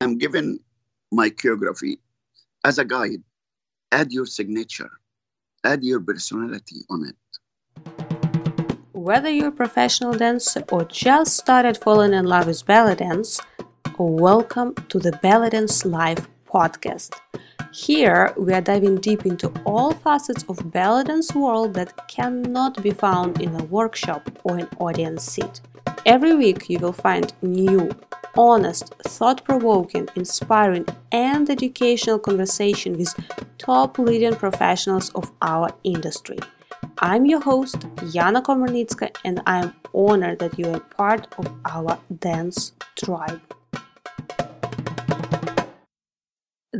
I'm given my choreography as a guide. Add your signature, add your personality on it. Whether you're a professional dancer or just started falling in love with belly dance, welcome to the Belly Dance Live podcast. Here, we are diving deep into all facets of belly dance world that cannot be found in a workshop or an audience seat. Every week, you will find new, honest, thought-provoking, inspiring, and educational conversation with top leading professionals of our industry. I'm your host, Yana Komarnitska, and I am honored that you are part of our dance tribe.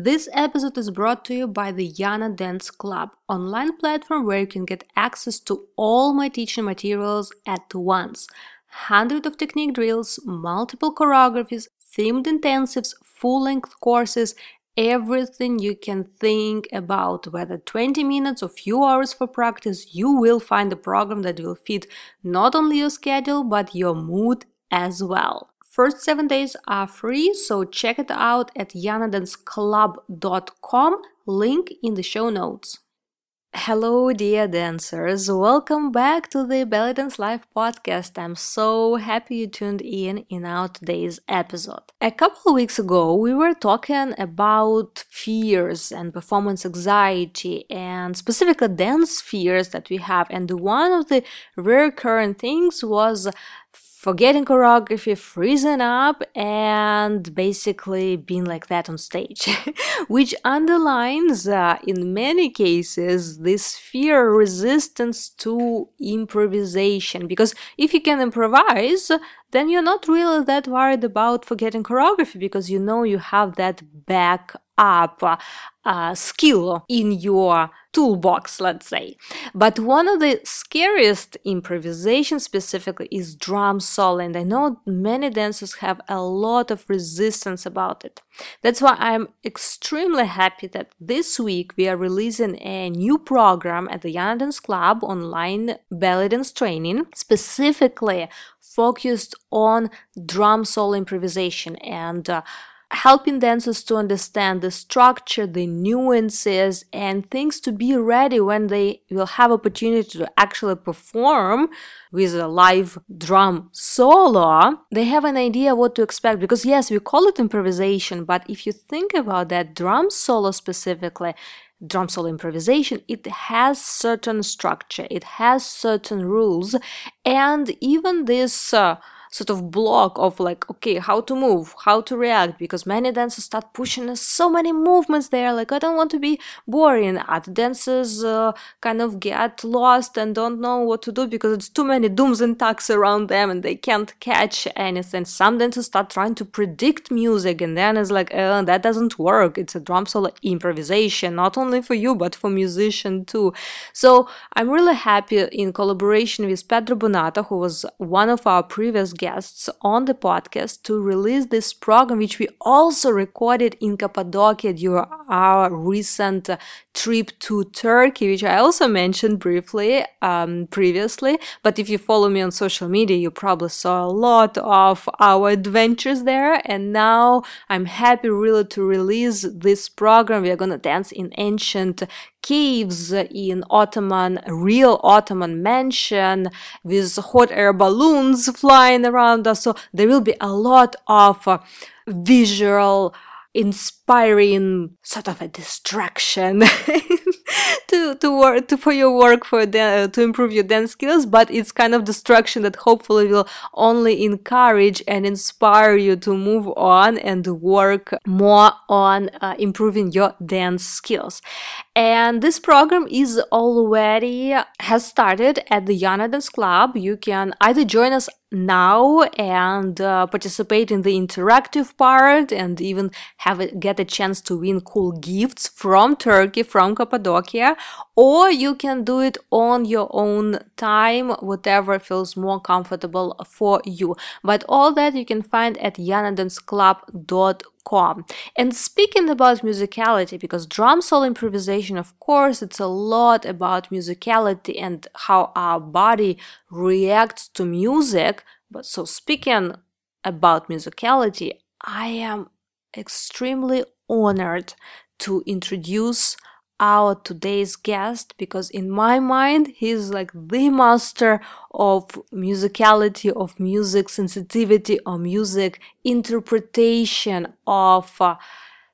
This episode is brought to you by the Yana Dance Club, online platform where you can get access to all my teaching materials at once. Hundreds of technique drills, multiple choreographies, themed intensives, full-length courses, everything you can think about whether 20 minutes or few hours for practice you will find a program that will fit not only your schedule but your mood as well First seven days are free, so check it out at yanadanceclub.com, link in the show notes. Hello, dear dancers. Welcome back to the Belly Dance Live podcast. I'm so happy you tuned in in our today's episode. A couple of weeks ago, we were talking about fears and performance anxiety and specifically dance fears that we have. And one of the recurring things was forgetting choreography, freezing up, and basically being like that on stage, which underlines, uh, in many cases, this fear resistance to improvisation. Because if you can improvise, then you're not really that worried about forgetting choreography because you know you have that back up uh, skill in your toolbox, let's say. But one of the scariest improvisation specifically is drum solo, and I know many dancers have a lot of resistance about it. That's why I'm extremely happy that this week we are releasing a new program at the Yana Dance Club online belly dance training, specifically focused on drum solo improvisation and uh, helping dancers to understand the structure, the nuances, and things to be ready when they will have opportunity to actually perform with a live drum solo. They have an idea what to expect because yes, we call it improvisation, but if you think about that drum solo specifically, drum solo improvisation, it has certain structure, it has certain rules, and even this uh, sort of block of like okay how to move how to react because many dancers start pushing so many movements. There like i don't want to be boring. Other dancers uh, kind of get lost and don't know what to do because it's too many dooms and tucks around them and they can't catch anything. Some dancers start trying to predict music and then it's like oh, that doesn't work. It's a drum solo improvisation not only for you but for musician too. So i'm really happy in collaboration with pedro bonata who was one of our previous guests on the podcast to release this program, which we also recorded in Cappadocia during our recent trip to Turkey, which I also mentioned briefly um, previously. But if you follow me on social media, you probably saw a lot of our adventures there. And now I'm happy really to release this program. We are going to dance in ancient caves in Ottoman, real Ottoman mansion with hot air balloons flying around us. So there will be a lot of uh, visual inspiring sort of a distraction to to work to for your work for the, to improve your dance skills but it's kind of distraction that hopefully will only encourage and inspire you to move on and work more on uh, improving your dance skills and this program is already has started at the Yana Dance Club. You can either join us now and uh, participate in the interactive part and even have a, get a chance to win cool gifts from Turkey, from Cappadocia, or you can do it on your own time, whatever feels more comfortable for you. But all that you can find at yanadanceclub.com. And speaking about musicality, because drum solo improvisation, of course, it's a lot about musicality and how our body reacts to music. But so speaking about musicality, I am extremely honored to introduce our today's guest because in my mind he's like the master of musicality of music sensitivity or music interpretation of uh,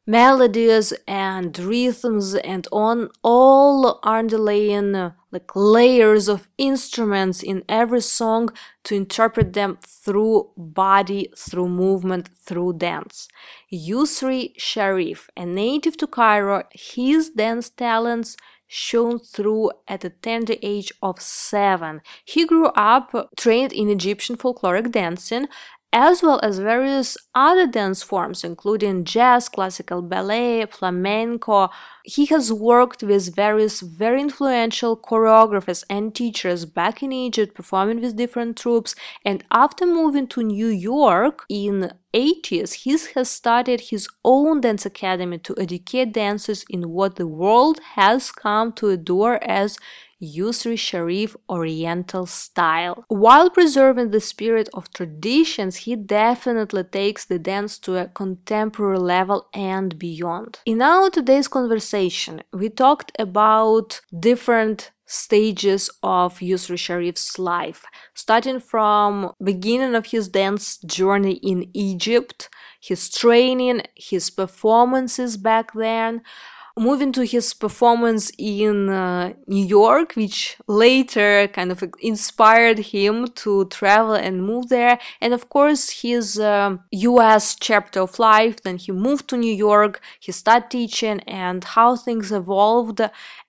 melodies and rhythms and on all underlying like layers of instruments in every song to interpret them through body, through movement, through dance. Yusri Sharif, a native to Cairo, his dance talents shone through at a tender age of seven. He grew up trained in Egyptian folkloric dancing as well as various other dance forms, including jazz, classical ballet, flamenco. He has worked with various very influential choreographers and teachers back in Egypt, performing with different troupes. And after moving to New York in 80s, he has started his own dance academy to educate dancers in what the world has come to adore as Yusri Sharif Oriental style. While preserving the spirit of traditions, he definitely takes the dance to a contemporary level and beyond. In our today's conversation, we talked about different stages of Yusri Sharif's life, starting from beginning of his dance journey in Egypt, his training, his performances back then, moving to his performance in uh, New York, which later kind of inspired him to travel and move there. And of course, his uh, US chapter of life. Then he moved to New York, he started teaching, and how things evolved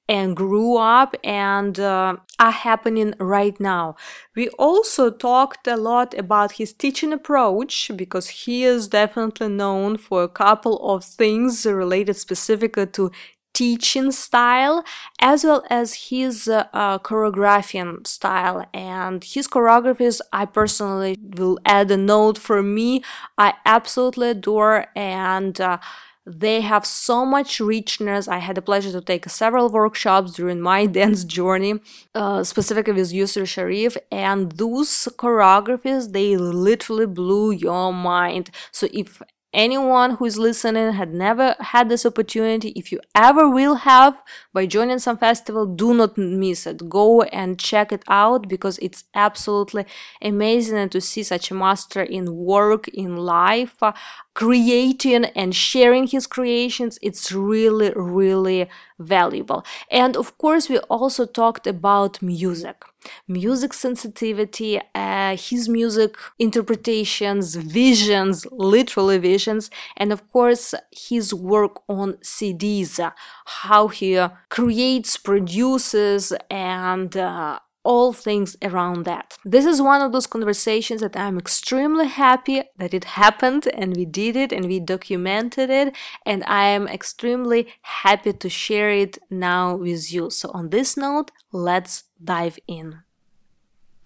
and grew up and uh, are happening right now. We also talked a lot about his teaching approach because he is definitely known for a couple of things related specifically to teaching style as well as his uh, uh, choreographing style and his choreographies i personally will add a note for me i absolutely adore and uh, they have so much richness. I had the pleasure to take several workshops during my dance journey, uh, specifically with Yusri Sharif, and those choreographies they literally blew your mind. So if anyone who is listening had never had this opportunity, if you ever will have by joining some festival, do not miss it. Go and check it out because it's absolutely amazing to see such a master in work, in life, uh, creating and sharing his creations. It's really, really valuable. And of course, we also talked about music music sensitivity, uh, his music interpretations, visions, literally visions, and of course his work on CDs, how he creates, produces, and uh, all things around that. This is one of those conversations that I'm extremely happy that it happened and we did it and we documented it, and I am extremely happy to share it now with you. So, on this note, let's dive in.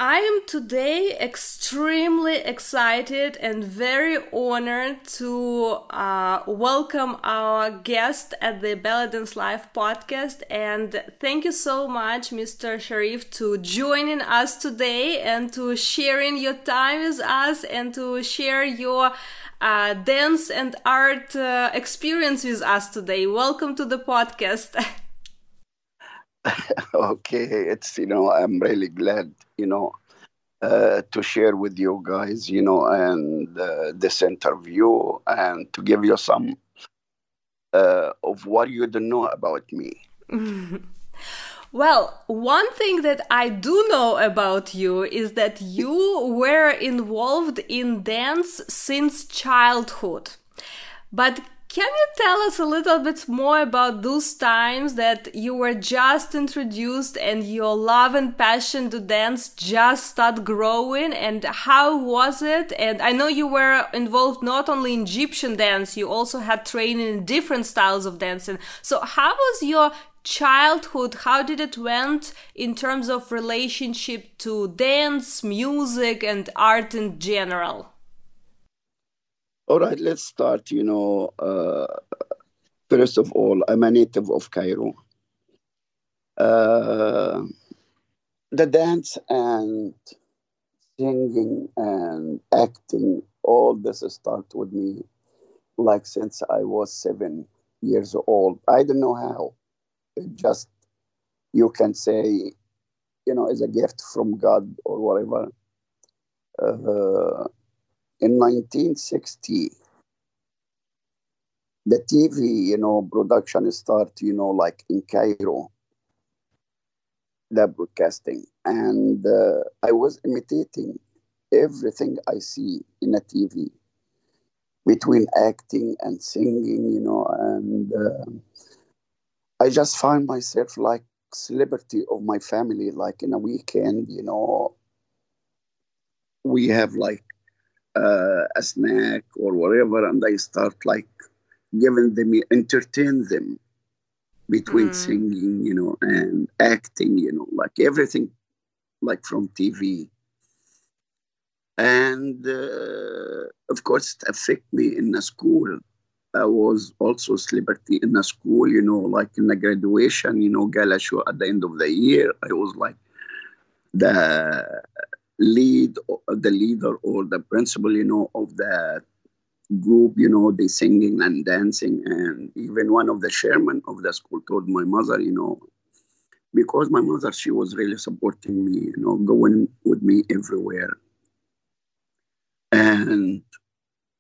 I am today extremely excited and very honored to uh, welcome our guest at the Belly Dance Live podcast. And thank you so much, Mr. Sharif, to joining us today and to sharing your time with us and to share your uh, dance and art uh, experience with us today. Welcome to the podcast. okay, it's you know I'm really glad you know uh, to share with you guys you know and uh, this interview and to give you some uh, of what you don't know about me. Well, one thing that I do know about you is that you were involved in dance since childhood. But can you tell us a little bit more about those times that you were just introduced and your love and passion to dance just start growing and how was it? And I know you were involved not only in Egyptian dance, you also had training in different styles of dancing. So how was your childhood how did it went in terms of relationship to dance music and art in general all right, let's start. You know, uh, first of all, I'm a native of Cairo. Uh, the dance and singing and acting, all this start with me like since I was seven years old. I don't know how. It just you can say, you know, is a gift from God or whatever. Uh, in 1960, the TV, you know, production start, you know, like in Cairo, the broadcasting, and uh, I was imitating everything I see in a TV between acting and singing, you know, and uh, I just find myself like celebrity of my family. Like in a weekend, you know, we have like uh, a snack or whatever, and I start like giving them, entertain them between Mm. singing, you know, and acting, you know, like everything, like from TV. And uh, of course, it affect me in the school. I was also celebrity in the school, you know, like in the graduation, you know, gala show at the end of the year. I was like the lead, the leader or the principal, you know, of the group, you know, they singing and dancing. And even one of the chairman of the school told my mother, you know, because my mother, she was really supporting me, you know, going with me everywhere. And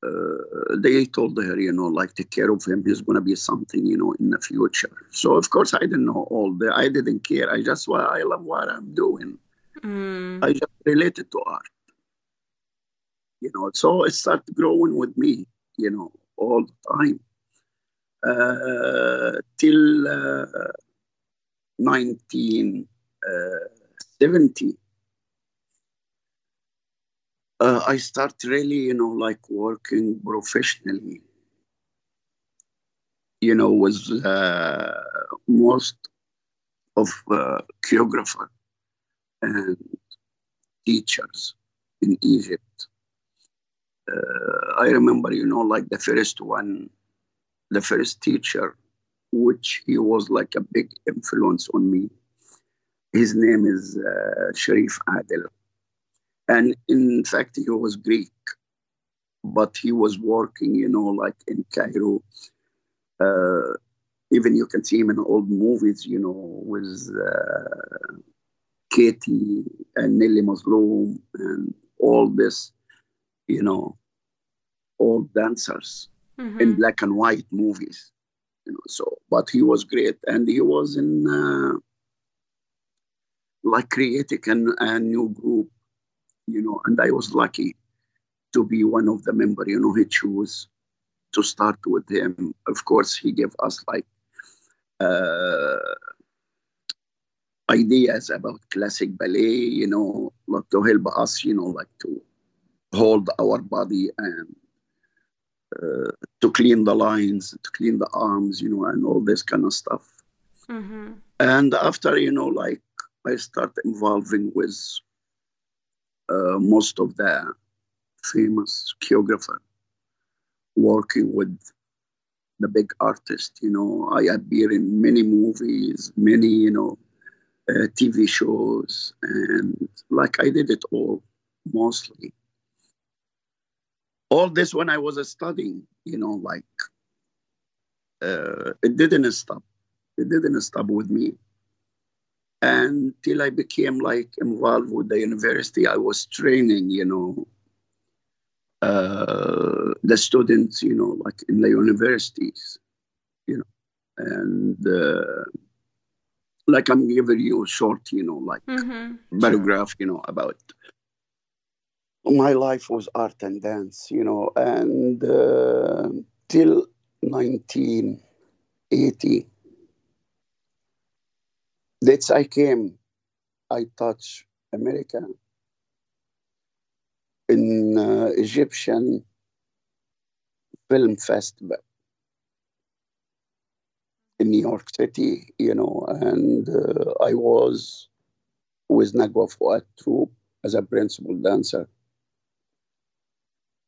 uh, they told her, you know, like take care of him. He's going to be something, you know, in the future. So of course I didn't know all the. I didn't care. I just, well, I love what I'm doing. Mm. I just related to art, you know. So it started growing with me, you know, all the time uh, till uh, 1970. Uh, I start really, you know, like working professionally, you know, with uh, most of uh, choreographer and teachers in Egypt. Uh, I remember, you know, like the first one, the first teacher, which he was like a big influence on me. His name is uh, Sharif Adel. And in fact, he was Greek, but he was working, you know, like in Cairo. Uh, even you can see him in old movies, you know, with uh, Katie and Nelly Mazloum and all this, you know, old dancers Mhm. in black and white movies. You know, so but he was great, and he was in uh, like creating an, a new group, you know, and I was lucky to be one of the member. You know, he chose to start with him. Of course, he gave us like uh, ideas about classic ballet, you know, like to help us, you know, like to hold our body and uh, to clean the lines, to clean the arms, you know, and all this kind of stuff. Mhm. And after, you know, like I start involving with uh, most of the famous choreographer, working with the big artists. You know, I appear in many movies, many, you know, uh, TV shows, and like I did it all mostly. All this when I was studying, you know, like uh, it didn't stop. It didn't stop with me until I became like involved with the university. I was training, you know, uh, the students, you know, like in the universities, you know, and uh, like I'm giving you a short, you know, like Mhm. paragraph, you know, about my life was art and dance, you know, and uh, till 1980, that's I came, I touched America in uh, Egyptian Film Festival in New York City, you know, and uh, I was with Nagwa Fuad troupe as a principal dancer.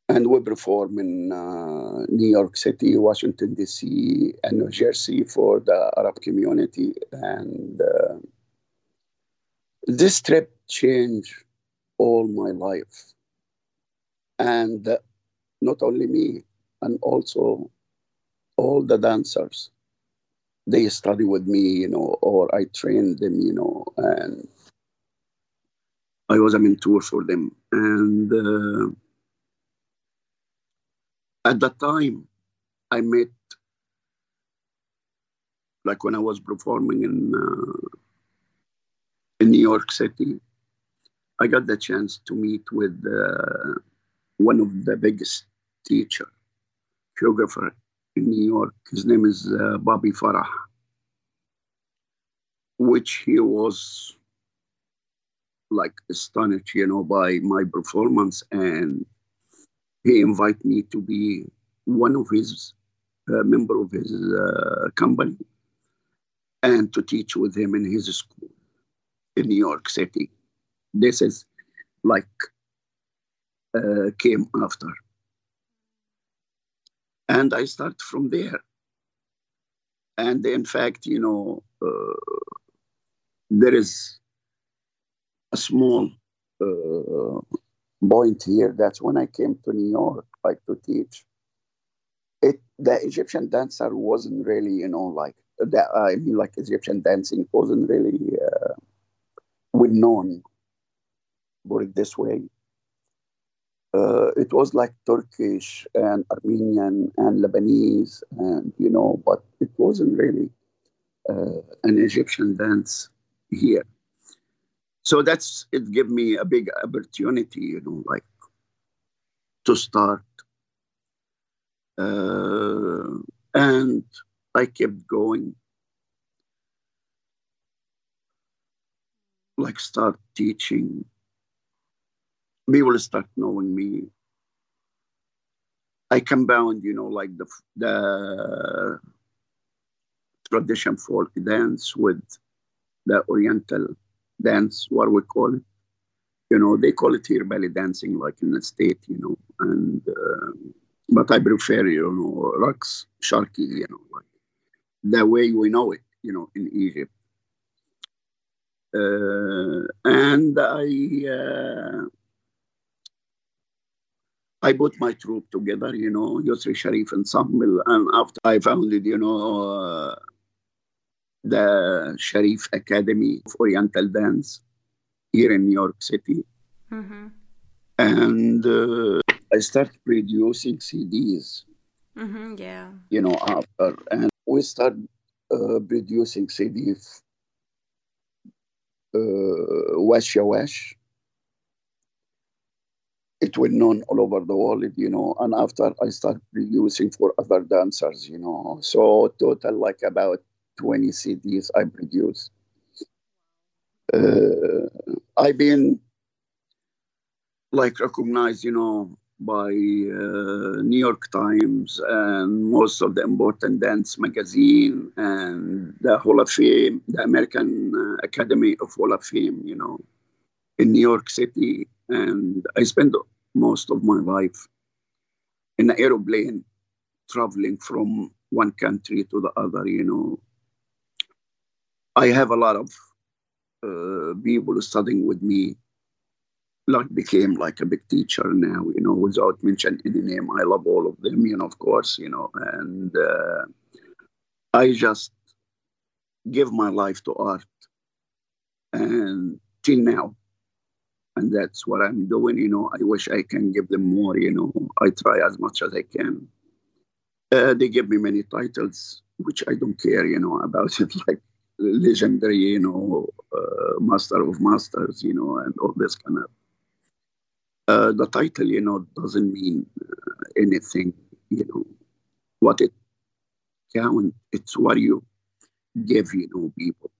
And we perform in uh, New York City, Washington, D.C., and New Jersey for the Arab community. And uh, this trip changed all my life. And uh, not only me, and also all the dancers they study with me, you know, or I train them, you know, and I was a mentor for them. And uh, at that time, I met, like when I was performing in uh, in New York City, I got the chance to meet with uh, one of the biggest teacher, choreographer in New York. His name is uh, Bobby Farah, which he was like astonished, you know, by my performance, and he invited me to be one of his uh, member of his uh, company and to teach with him in his school in New York City. This is like uh, came after and I start from there. And in fact, you know, uh, there is a small uh, point here. That's when I came to New York, like to teach. It the Egyptian dancer wasn't really, you know, like that. I mean, like Egyptian dancing wasn't really uh, well known. Put it this way uh, it was like Turkish and Armenian and Lebanese, and you know, but it wasn't really uh, an Egyptian dance here. So that's it. Gave me a big opportunity, you know, like to start, uh, and I kept going. Like start teaching people start knowing me. I combine, you know, like the the tradition folk dance with the Oriental dance, what we call it. You know, they call it here belly dancing, like in the state, you know. And uh, but I prefer, you know, raqs, sharqi, you know, like the way we know it, you know, in Egypt. Uh, and I uh, I put my troupe together, you know, Yusri Sharif Ensemble, and after I founded, you know, uh, the Sharif Academy of Oriental Dance here in New York City. Mm-hmm. And uh, I started producing CDs. Mm-hmm, yeah. You know, after, and we started uh, producing CDs. Uh, Wash Wash it was known all over the world, you know. And after I started producing for other dancers, you know. So total like about 20 CDs I produced. Uh, I've been like recognized, you know, by uh, New York Times and most of the important dance magazine and the Hall of Fame, the American uh, Academy of Hall of Fame, you know, in New York City. And I spent most of my life in an aeroplane traveling from one country to the other you know. I have a lot of uh, people studying with me. Like became like a big teacher now you know without mentioning any name. I love all of them you know of course you know. And uh, i just give my life to art. And till now and that's what I'm doing. You know, I wish I can give them more. You know, I try as much as I can. Uh, they give me many titles, which I don't care. You know about it, like legendary. You know, uh, master of masters. You know, and all this kind of. Uh, the title, you know, doesn't mean uh, anything. You know, what it count. It's what you give. You know, people.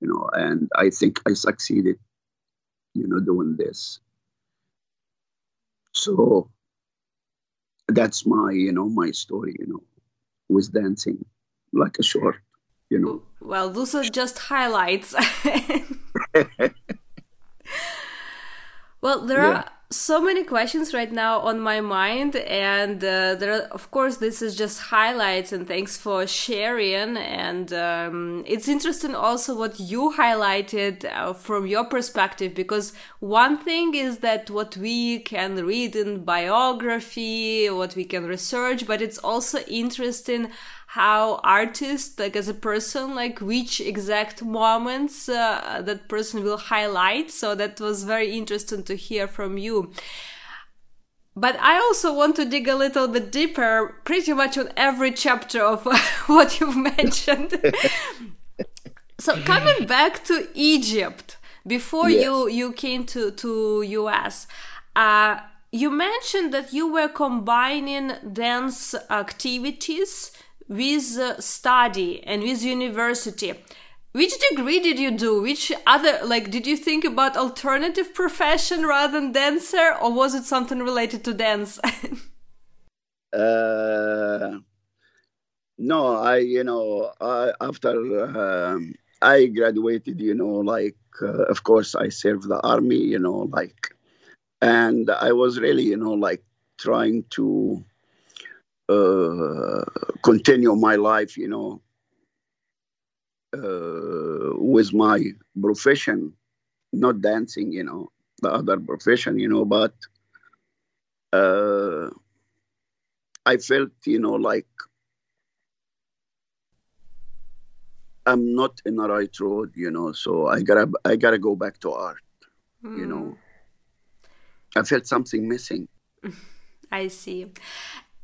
You know, and I think I succeeded you know, doing this. So that's my, you know, my story, you know, with dancing, like a short, you know. Well, those are just highlights. well, there yeah. are so many questions right now on my mind and uh, there are, of course this is just highlights and thanks for sharing and um, it's interesting also what you highlighted uh, from your perspective because one thing is that what we can read in biography what we can research but it's also interesting how artists like as a person like which exact moments uh, that person will highlight so that was very interesting to hear from you but I also want to dig a little bit deeper, pretty much on every chapter of what you've mentioned. so coming back to Egypt, before yes. you you came to to US, uh, you mentioned that you were combining dance activities with study and with university which degree did you do? Which other like did you think about alternative profession rather than dancer or was it something related to dance? Uh, no i you know I, after um, i graduated you know like uh, of course i served the army you know like and i was really you know like trying to uh, continue my life, you know, uh, with my profession, not dancing, you know, the other profession, you know, but uh, I felt, you know, like I'm not in the right road, you know, so I gotta I gotta go back to art, mm. you know. Hmm. I felt something missing. I see.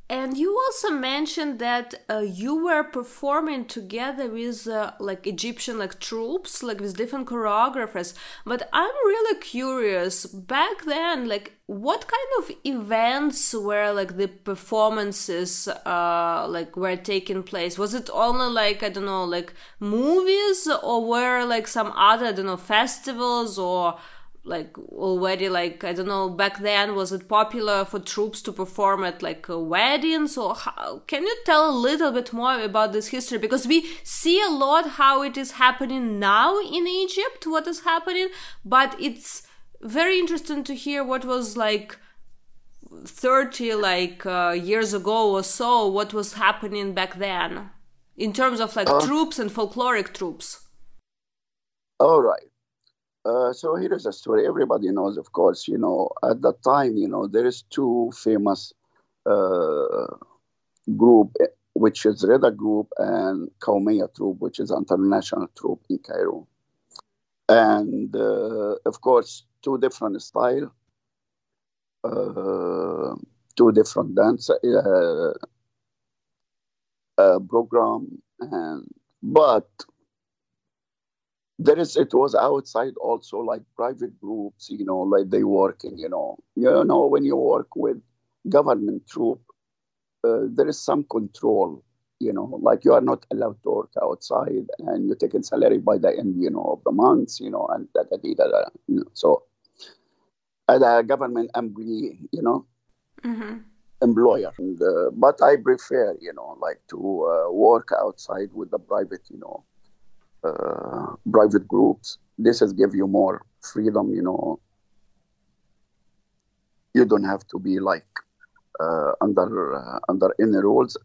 And you also mentioned that uh, you were performing together with uh, like Egyptian like troupes, like with different choreographers. But I'm really curious. Back then, like what kind of events were like the performances uh like were taking place? Was it only like I don't know like movies, or were like some other I don't know festivals or like already like i don't know back then was it popular for troupes to perform at like weddings or how, can you tell a little bit more about this history? Because we see a lot how it is happening now in egypt what is happening but it's very interesting to hear what was like 30 like uh, years ago or so what was happening back then in terms of like uh, troupes and folkloric troupes. All right uh, so here is a story. Everybody knows, of course. You know, at that time, you know, there is two famous uh, group, which is Reda Group and Kaumiya Troupe, which is international troupe in Cairo. And uh, of course, two different style, uh, two different dance uh, program, and but there is it was outside also like private groups you know like they working you know you know when you work with government troop uh, there is some control you know like you are not allowed to work outside and you're taking salary by the end you know of the months you know and that da, da, da, you know so as a government employee you know mm-hmm. employer and, uh, but i prefer you know like to uh, work outside with the private you know uh, private groups. This has give you more freedom. You know, you don't have to be like uh, under uh, under any rules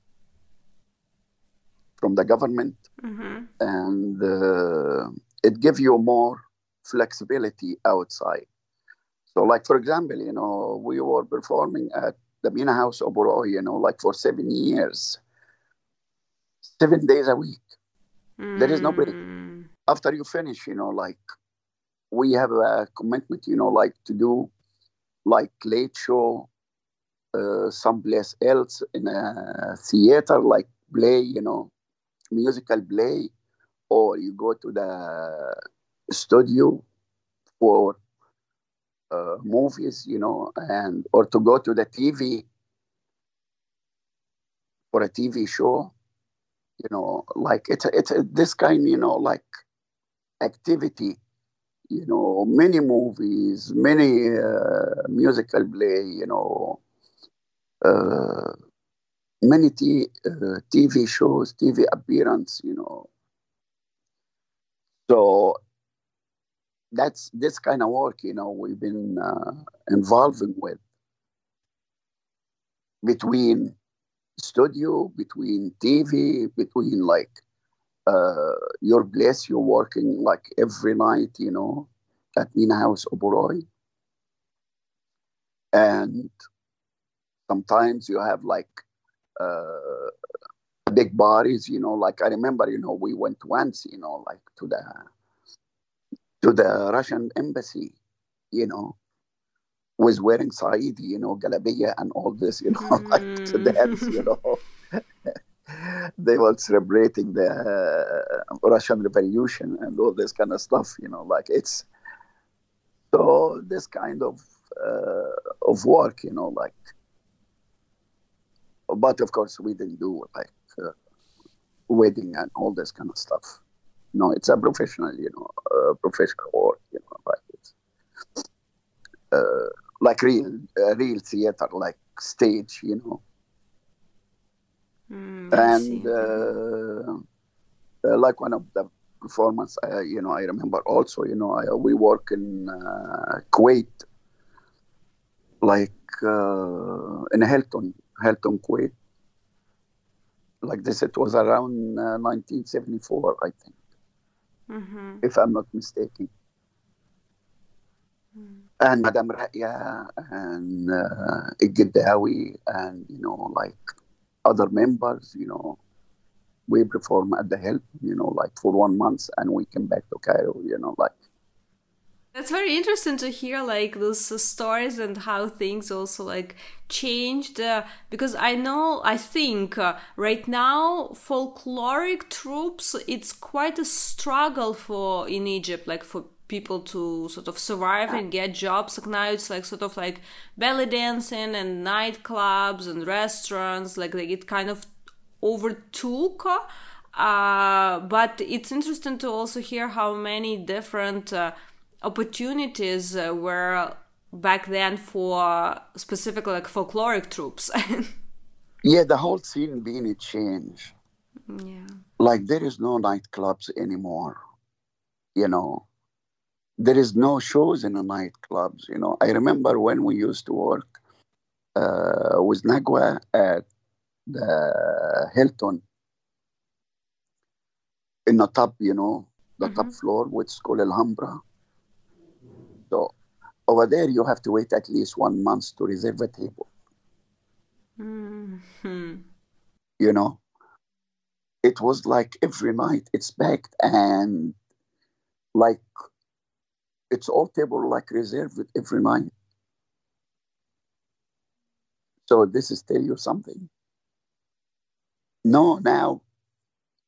from the government, mm-hmm. and uh, it gives you more flexibility outside. So, like for example, you know, we were performing at the Mina House you know, like for seven years, seven days a week. Mm. There is nobody. Mm. After you finish, you know, like we have a commitment, you know, like to do like late show uh, someplace else in a theater, like play, you know, musical play, or you go to the studio for uh, movies, you know, and or to go to the TV for a TV show you know like it's a, it's a, this kind you know like activity you know many movies many uh, musical play you know uh, many t- uh, tv shows tv appearance you know. So that's this kind of work, you know, we've been uh, involving with between studio, between TV, between like uh, your place you're working like every night, you know, at Mina House Oberoi. And sometimes you have like uh, big bodies, you know, like I remember, you know, we went once, you know, like to the to the Russian embassy, you know, was wearing Saidi, you know, Galabiya and all this, you know, mm. like to dance, you know. they were celebrating the uh, Russian Revolution and all this kind of stuff, you know, like it's so this kind of uh, of work, you know, like. But of course, we didn't do like uh, wedding and all this kind of stuff. No, it's a professional, you know, uh, professional work, you know, like it's uh, like real, uh, real theater, like stage, you know. Mm, and uh, uh, like one of the performance, uh, you know, I remember also, you know, I, we work in uh, Kuwait, like uh, in Hilton, Hilton, Kuwait. Like this, it was around 1974, I think, mm-hmm. if I'm not mistaken. Mm. And Madame Raya and uh, and, you know, like other members, you know, we perform at the help, you know, like for one month and we came back to Cairo, you know, like. That's very interesting to hear, like those uh, stories and how things also like changed. Uh, because I know, I think uh, right now folkloric troupes, it's quite a struggle for in Egypt, like for people to sort of survive and get jobs. Like now it's like sort of like belly dancing and nightclubs and restaurants. Like they get kind of overtook. Uh, but it's interesting to also hear how many different uh, opportunities uh, were back then for specifically like folkloric troupes. yeah, the whole scene being a change. Yeah. Like there is no nightclubs anymore. You know, there is no shows in the nightclubs. You know, I remember when we used to work uh, with Nagwa at the Hilton in the top, you know, the mm-hmm. top floor, which is called Alhambra. So over there, you have to wait at least one month to reserve a table. Mm-hmm. You know, it was like every night it's packed and like it's all table like reserved with every night. So this is tell you something. No, now,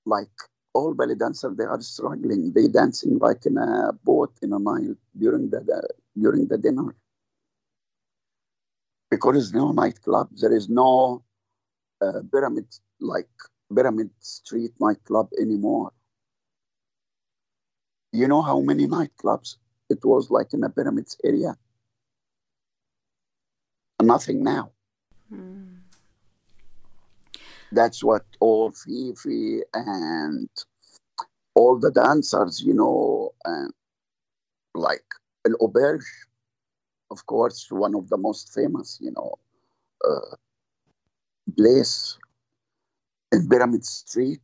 like all belly dancers, they are struggling. They dancing like in a boat in a Nile during the, the during the dinner. Because there's no nightclub, there is no uh, pyramid like Pyramid Street nightclub anymore. You know how many nightclubs it was like in the pyramids area? Nothing now. Mm. That's what all Fifi and all the dancers, you know, and like an auberge, of course, one of the most famous, you know, uh, place in Pyramid Street.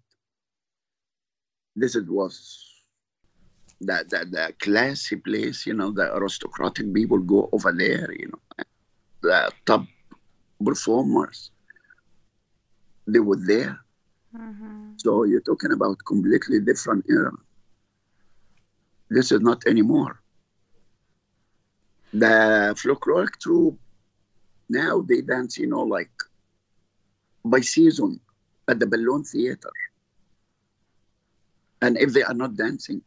This it was the, the, the classy place, you know, the aristocratic people go over there, you know, the top performers, they were there. Mm-hmm. So you're talking about completely different era. This is not anymore. The folkloric troupe now they dance, you know, like by season at the Balloon Theater. And if they are not dancing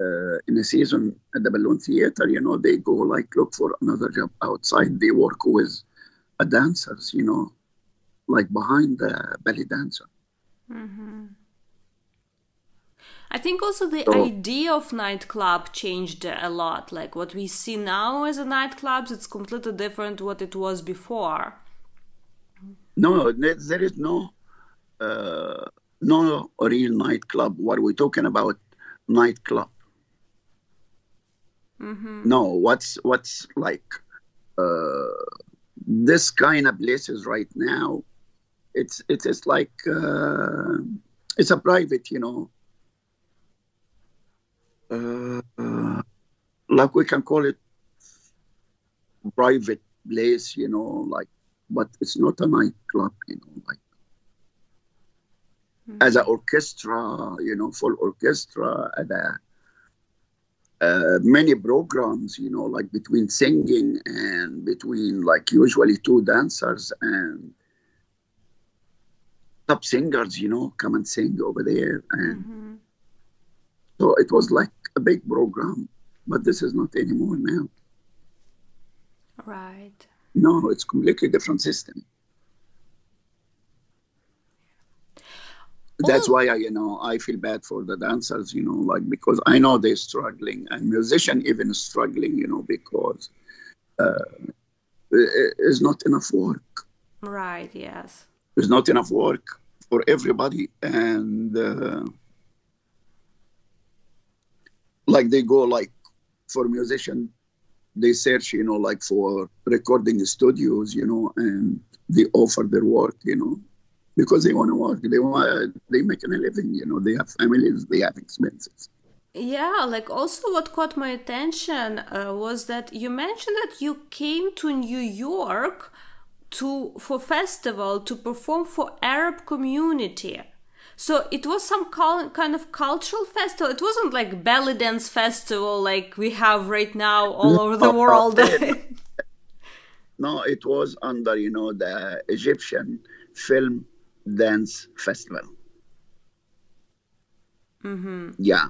uh, in a season at the Balloon Theater, you know, they go like look for another job outside. They work with a dancers, you know, like behind the belly dancer. Mm-hmm. I think also the So- idea of nightclub changed a lot. Like what we see now as a nightclubs, it's completely different what it was before. No, there is no uh, no real nightclub. What we're talking about, nightclub. Mm-hmm. No, what's what's like uh, this kind of places right now? It's it is like uh, it's a private, you know. Uh, uh, like we can call it private place, you know, like, but it's not a nightclub, you know, like as an orchestra, you know, full orchestra, and a, uh, many programs, you know, like between singing and between like usually two dancers and top singers, you know, come and sing over there. And Mm-hmm. so it was like a big program, but this is not anymore now. Right. No, it's completely different system. That's why I, you know, I feel bad for the dancers, you know, like because I know they're struggling, and musician even struggling, you know, because uh, it's not enough work. Right. Yes. There's not enough work for everybody, and uh, like they go like for musician, they search, you know, like for recording studios, you know, and they offer their work, you know, because they want to work. They want they making a living, you know. They have families, they have expenses. Yeah, like also what caught my attention uh, was that you mentioned that you came to New York to for festival to perform for Arab community. So it was some kind of cultural festival. It wasn't like belly dance festival like we have right now all over the world. No, it was under, you know, the Egyptian Film Dance Festival. mm-hmm. Yeah.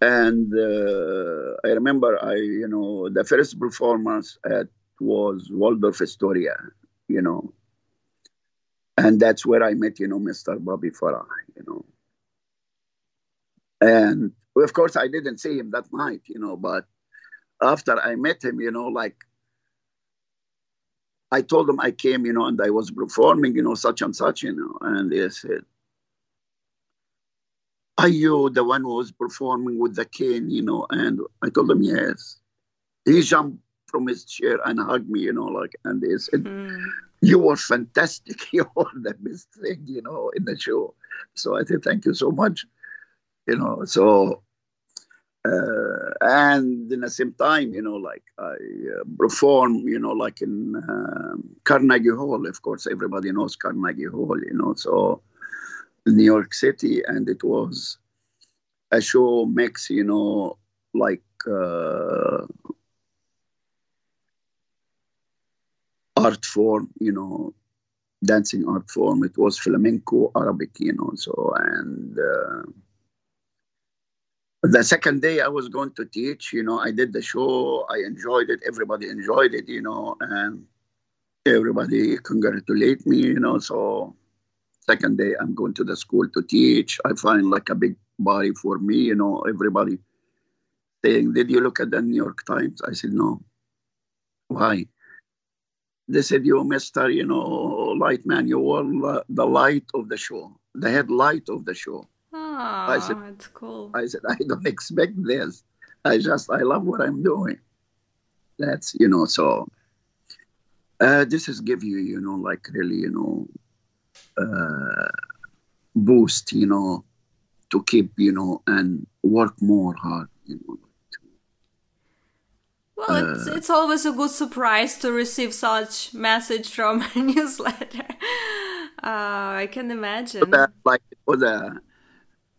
And uh, I remember I, you know, the first performance at was Waldorf Astoria, you know. And that's where I met, you know, Mr. Bobby Farrah, you know. And of course, I didn't see him that night, you know, but after I met him, you know, like I told them I came, you know, and I was performing, you know, such and such, you know, and they said, Are you the one who was performing with the cane, you know? And I told him, Yes. He jumped from his chair and hugged me, you know, like, and they said, Mm. You were fantastic. You were the best thing, you know, in the show. So I said, Thank you so much, you know. So, uh, and in the same time, you know, like I uh, perform, you know, like in um, Carnegie Hall. Of course, everybody knows Carnegie Hall, you know. So, New York City, and it was a show mix, you know, like uh, art form, you know, dancing art form. It was flamenco, Arabic, you know. So, and uh, the second day I was going to teach, you know, I did the show. I enjoyed it. Everybody enjoyed it, you know, and everybody congratulate me, you know. So, second day I'm going to the school to teach. I find like a big body for me, you know. Everybody saying, "Did you look at the New York Times?" I said, "No." Why? They said, "You, Mister, you know, light man, you were the light of the show, the headlight of the show." Oh, said- that's cool. I said, I don't expect this. I just, I love what I'm doing. That's, you know, so uh, this is give you, you know, like really, you know, uh, boost, you know, to keep, you know, and work more hard, you know. Well, it's, Uh, it's always a good surprise to receive such message from a newsletter. Uh, I can imagine. Uh, like it was a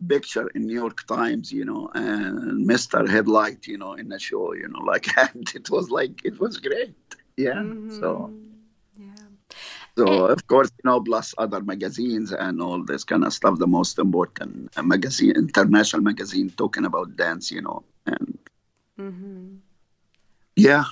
picture in New York Times, you know, and Mr. Headlight, you know, in the show, you know, like, and it was like, it was great. Yeah. So, Mhm. yeah. So of course, you know, plus other magazines and all this kind of stuff. The most important magazine, international magazine, talking about dance, you know, and mm-hmm. yeah,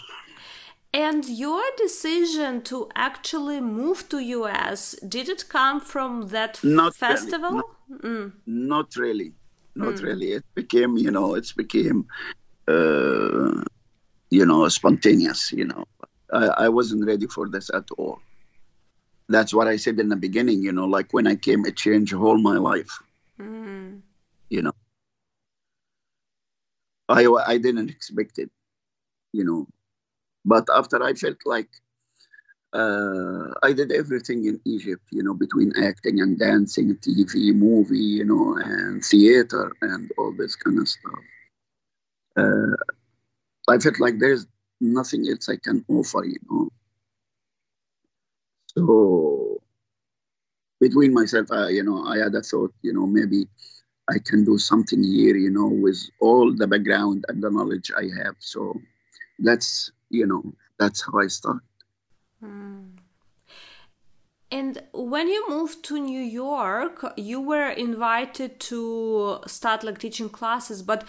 And your decision to actually move to US, did it come from that Not really, festival? Mm. not really, not Hmm. really. It became, you know, it's became, uh, you know, spontaneous. You know, I, I wasn't ready for this at all. That's what I said in the beginning. You know, like when I came, it changed all my life. Mm. You know, I I didn't expect it. you know. But after I felt like uh, I did everything in Egypt, you know, between acting and dancing, TV, movie, you know, and theater and all this kind of stuff. Uh, I felt like there's nothing else I can offer, you know. So between myself, I, you know, I had a thought, you know, maybe I can do something here, you know, with all the background and the knowledge I have. So that's, you know, that's how I start. Mm. And when you moved to New York, you were invited to start like teaching classes, but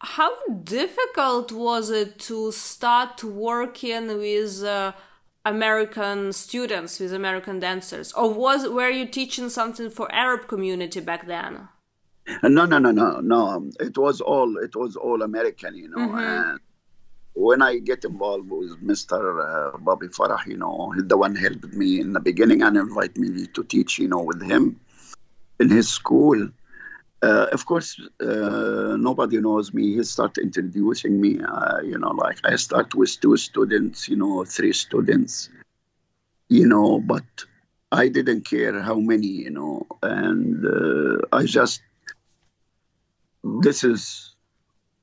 how difficult was it to start working with uh, American students, with American dancers, or was were you teaching something for Arab community back then? No, no, no, no, no. It was all it was all American, you know. Mm-hmm. And when I get involved with Mr. Uh, Bobby Farrah, you know, he's the one helped me in the beginning and invite me to teach, you know, with him in his school. Uh, of course, uh, nobody knows me. He started introducing me. Uh, you know, like I start with two students, you know, three students, you know, but I didn't care how many, you know, and uh, I just this is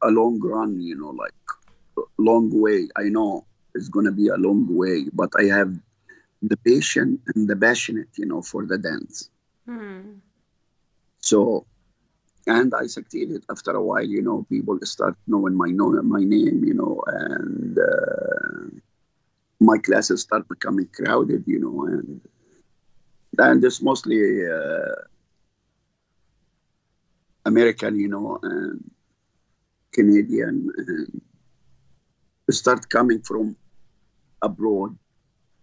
a long run, you know, like long way. I know it's gonna be a long way, but I have the patience and the passionate, you know, for the dance. Hmm. So and I succeeded after a while. You know, people start knowing my know my name. You know, and uh, my classes start becoming crowded. You know, and and it's mostly uh, American. You know, and Canadian, and start coming from abroad.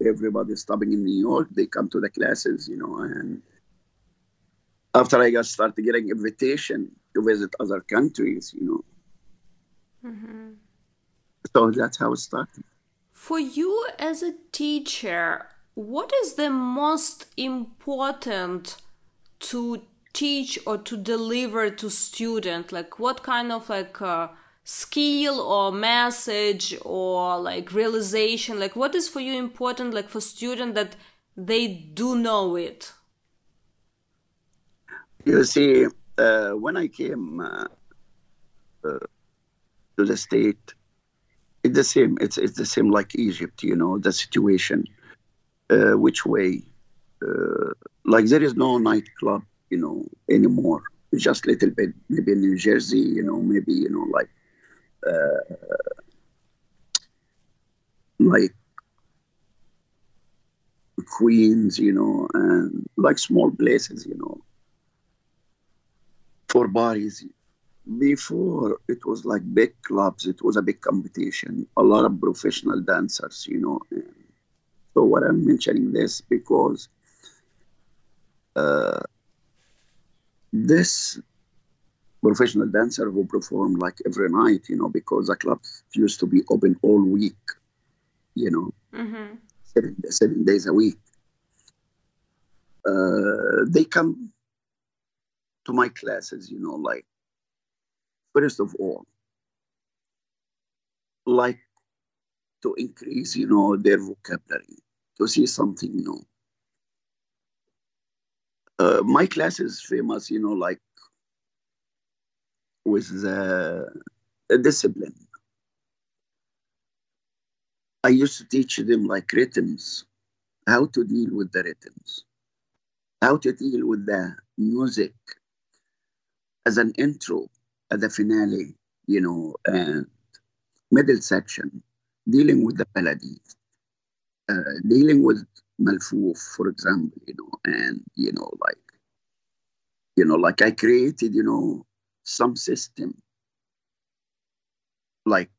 Everybody stopping in New York. They come to the classes. You know, and after I got started getting invitation to visit other countries, you know. Mm-hmm. So that's how it started. For you as a teacher, what is the most important to teach or to deliver to student? Like what kind of like uh, skill or message or like realization? Like what is for you important like for student that they do know it? You see, uh, when I came uh, uh, to the state, it's the same. It's it's the same like Egypt. You know, the situation. Uh, which way? Uh, like there is no nightclub, you know, anymore. Just a little bit, maybe in New Jersey, you know, maybe you know, like, like Queens, you know, and like small places, you know for bodies. Before it was like big clubs, it was a big competition, a lot of professional dancers, you know. And so what I'm mentioning this because uh, this professional dancer who perform like every night, you know, because the club used to be open all week, you know, mm-hmm. seven, seven days a week. Uh, they come to my classes, you know, like, first of all, like to increase, you know, their vocabulary, to see something new. Uh, my class is famous, you know, like with the, discipline. I used to teach them like rhythms, how to deal with the rhythms, how to deal with the music, as an intro at the finale, you know, and middle section, dealing with the melody, uh, dealing with Malfouf, for example, you know, and, you know, like, you know, like I created, you know, some system like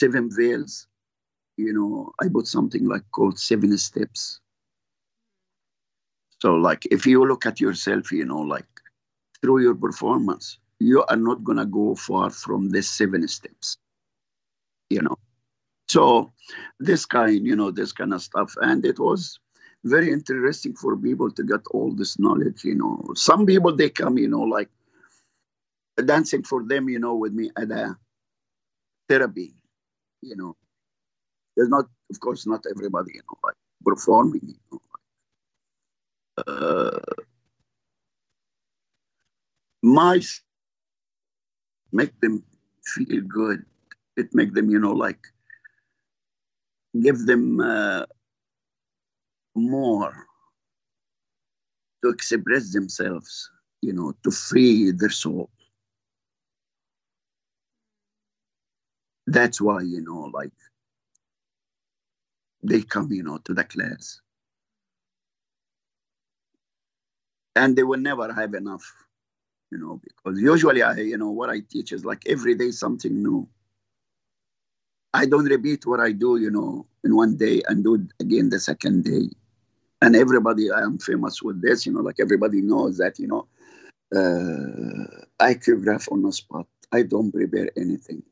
seven veils, you know, I bought something like called seven steps. So like if you look at yourself, you know, like through your performance, you are not going to go far from the seven steps, you know. So this kind, you know, this kind of stuff. And it was very interesting for people to get all this knowledge, you know. Some people, they come, you know, like dancing for them, you know, with me at a therapy. You know, there's not, of course, not everybody, you know, like performing. You know, uh, my make them feel good. It make them, you know, like give them uh, more to express themselves, you know, to free their soul. That's why, you know, like they come, you know, to the class. And they will never have enough, you know, because usually I, you know, what I teach is like every day something new. I don't repeat what I do, you know, in one day and do it again the second day. And everybody, I am famous with this, you know, like everybody knows that, you know, uh, I choreograph on the spot. I don't prepare anything.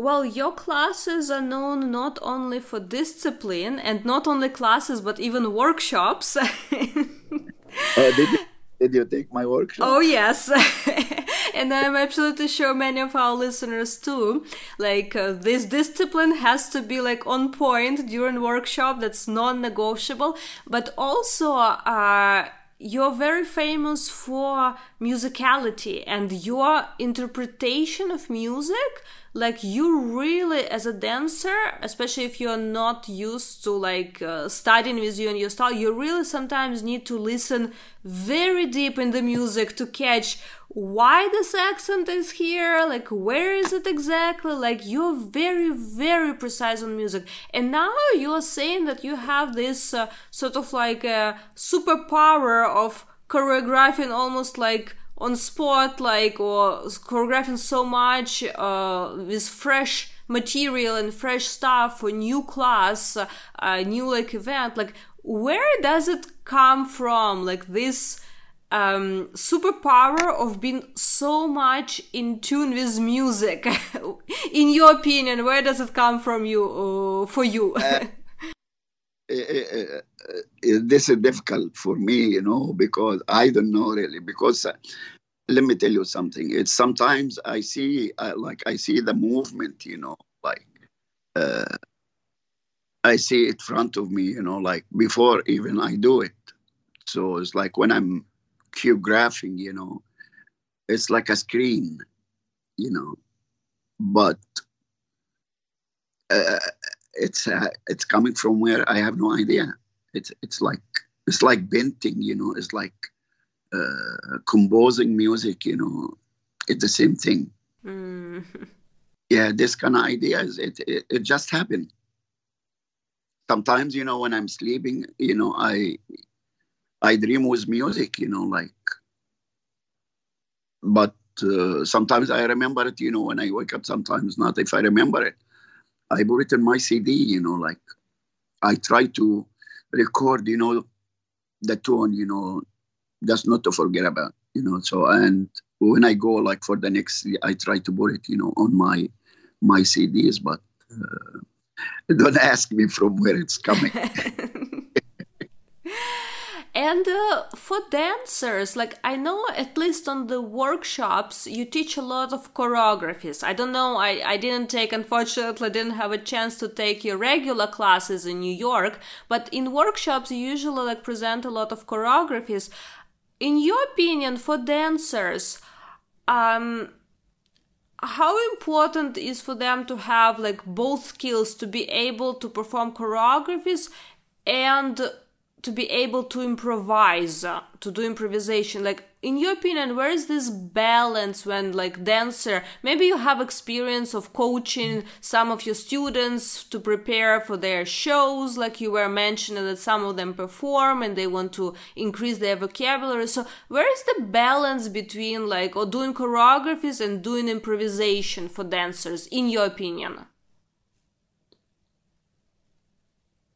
Well, your classes are known not only for discipline and not only classes, but even workshops. uh, did, you, did you take my workshop? Oh, yes. and I'm absolutely sure many of our listeners too. Like, uh, this discipline has to be like on point during workshop, that's non negotiable, but also, uh, you're very famous for musicality and your interpretation of music like you really as a dancer especially if you're not used to like uh, studying with you and your style you really sometimes need to listen very deep in the music to catch why this accent is here like where is it exactly? Like you're very very precise on music. And now you're saying that you have this uh, sort of like a superpower of choreographing almost like on spot like or choreographing so much uh, with fresh material and fresh stuff for new class a uh, new like event like where does it come from? Like this um, superpower of being so much in tune with music. In your opinion where does it come from you uh, for you uh, this is difficult for me, you know, because I don't know really. Because uh, let me tell you something. It's sometimes I see, uh, like, I see the movement, you know, like, uh, I see it front of me, you know, like before even I do it. So it's like when I'm choreographing, you know, it's like a screen, you know, but uh, it's uh, it's coming from where I have no idea. It's it's like it's like painting, you know. It's like uh, composing music, you know. It's the same thing. Mm. Yeah, this kind of ideas. It, it it just happened. Sometimes, you know, when I'm sleeping, you know, I I dream with music, you know, like. But uh, sometimes I remember it, you know, when I wake up. Sometimes not. If I remember it, I put it in my CD, you know, like I try to record, you know, the tone, you know, just not to forget about, you know. So and when I go like for the next, I try to put it, you know, on my my CDs, but uh, don't ask me from where it's coming. And uh, for dancers, like I know at least on the workshops, you teach a lot of choreographies. I don't know, I, I didn't take, unfortunately, didn't have a chance to take your regular classes in New York, but in workshops, you usually like present a lot of choreographies. In your opinion, for dancers, um, how important is for them to have like both skills to be able to perform choreographies and to be able to improvise uh, to do improvisation. Like in your opinion where is this balance when like dancer maybe you have experience of coaching some of your students to prepare for their shows like you were mentioning that some of them perform and they want to increase their vocabulary. So where is the balance between like or doing choreographies and doing improvisation for dancers in your opinion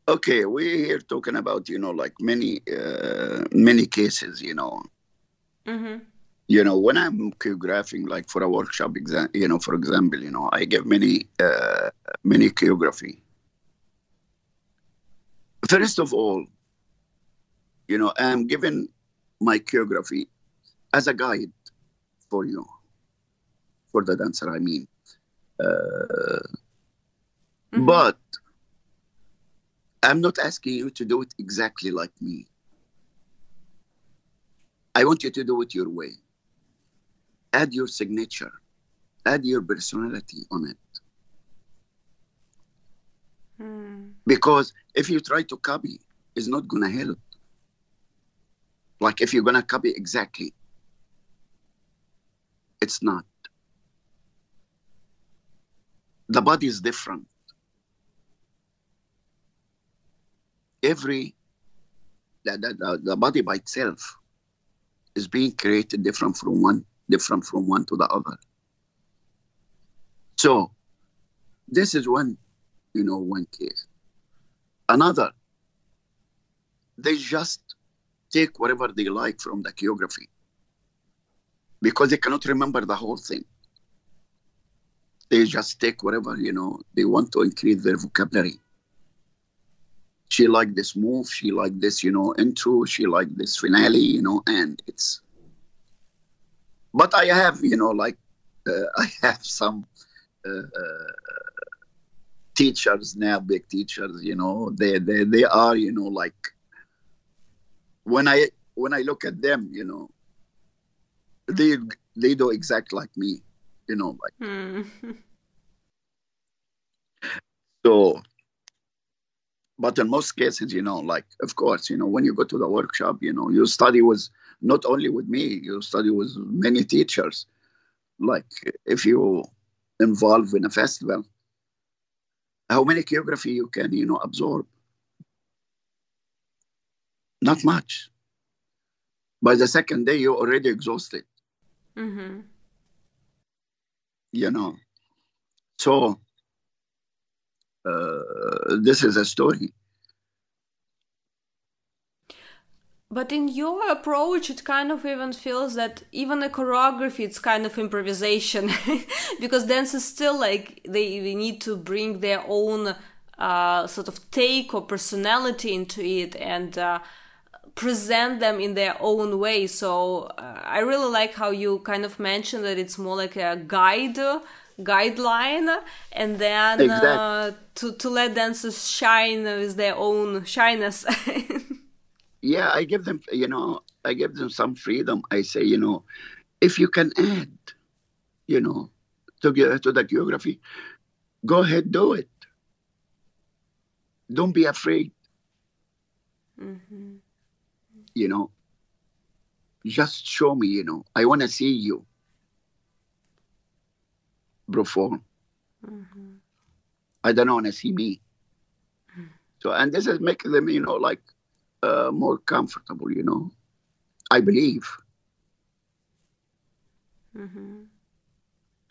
okay we're here talking about you know like many uh, many cases you know mm-hmm. you know when i'm choreographing like for a workshop exam you know for example you know i give many uh, many choreography first of all you know i'm given my choreography as a guide for you, for the dancer. I mean, uh, Mhm. but I'm not asking you to do it exactly like me. I want you to do it your way. Add your signature, add your personality on it. Mm. Because if you try to copy, it's not gonna help. Like if you're gonna copy exactly, it's not. The body is different. Every the, the, body by itself is being created different from one, different from one to the other. So this is one, you know, one case. Another, they just take whatever they like from the choreography because they cannot remember the whole thing. They just take whatever, you know, they want to increase their vocabulary. She liked this move, she liked this, you know, intro, she liked this finale, you know, and it's. But I have, you know, like, uh, I have some uh, uh, teachers now, big teachers, you know, they, they, they are, you know, like, when I when I look at them, you know, they they do exact like me, you know, like Mm. so. But in most cases, you know, like of course, you know, when you go to the workshop, you know, you study with not only with me, you study with many teachers. Like if you involve in a festival, how many choreography you can, you know, absorb? Not much. By the second day, you're already exhausted. Mm-hmm. you know. So uh, this is a story. But in your approach, it kind of even feels that even a choreography, it's kind of improvisation, because dancers still like they, they need to bring their own uh, sort of take or personality into it and uh, present them in their own way. So uh, I really like how you kind of mentioned that it's more like a guide guideline and then uh, to, to let dancers shine with their own shyness. Yeah, I give them, you know, I give them some freedom. I say, you know, if you can add, you know, to get to the choreography, go ahead, do it. Don't be afraid, mm-hmm. you know. Just show me, you know. I want to see you perform. hmm I don't want to see me. So, and this is making them, you know, like uh, more comfortable, you know. I believe. hmm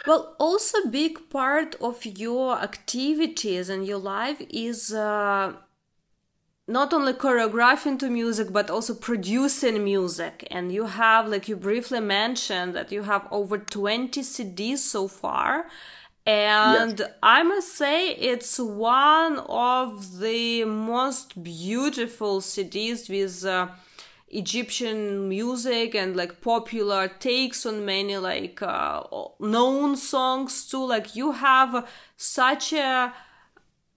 Well, also a big part of your activities and your life is uh, not only choreographing to music but also producing music. And you have, like you briefly mentioned, that you have over 20 CDs so far. And I must say, it's one of the most beautiful CDs with uh, Egyptian music and like popular takes on many like uh, known songs too. Like you have such a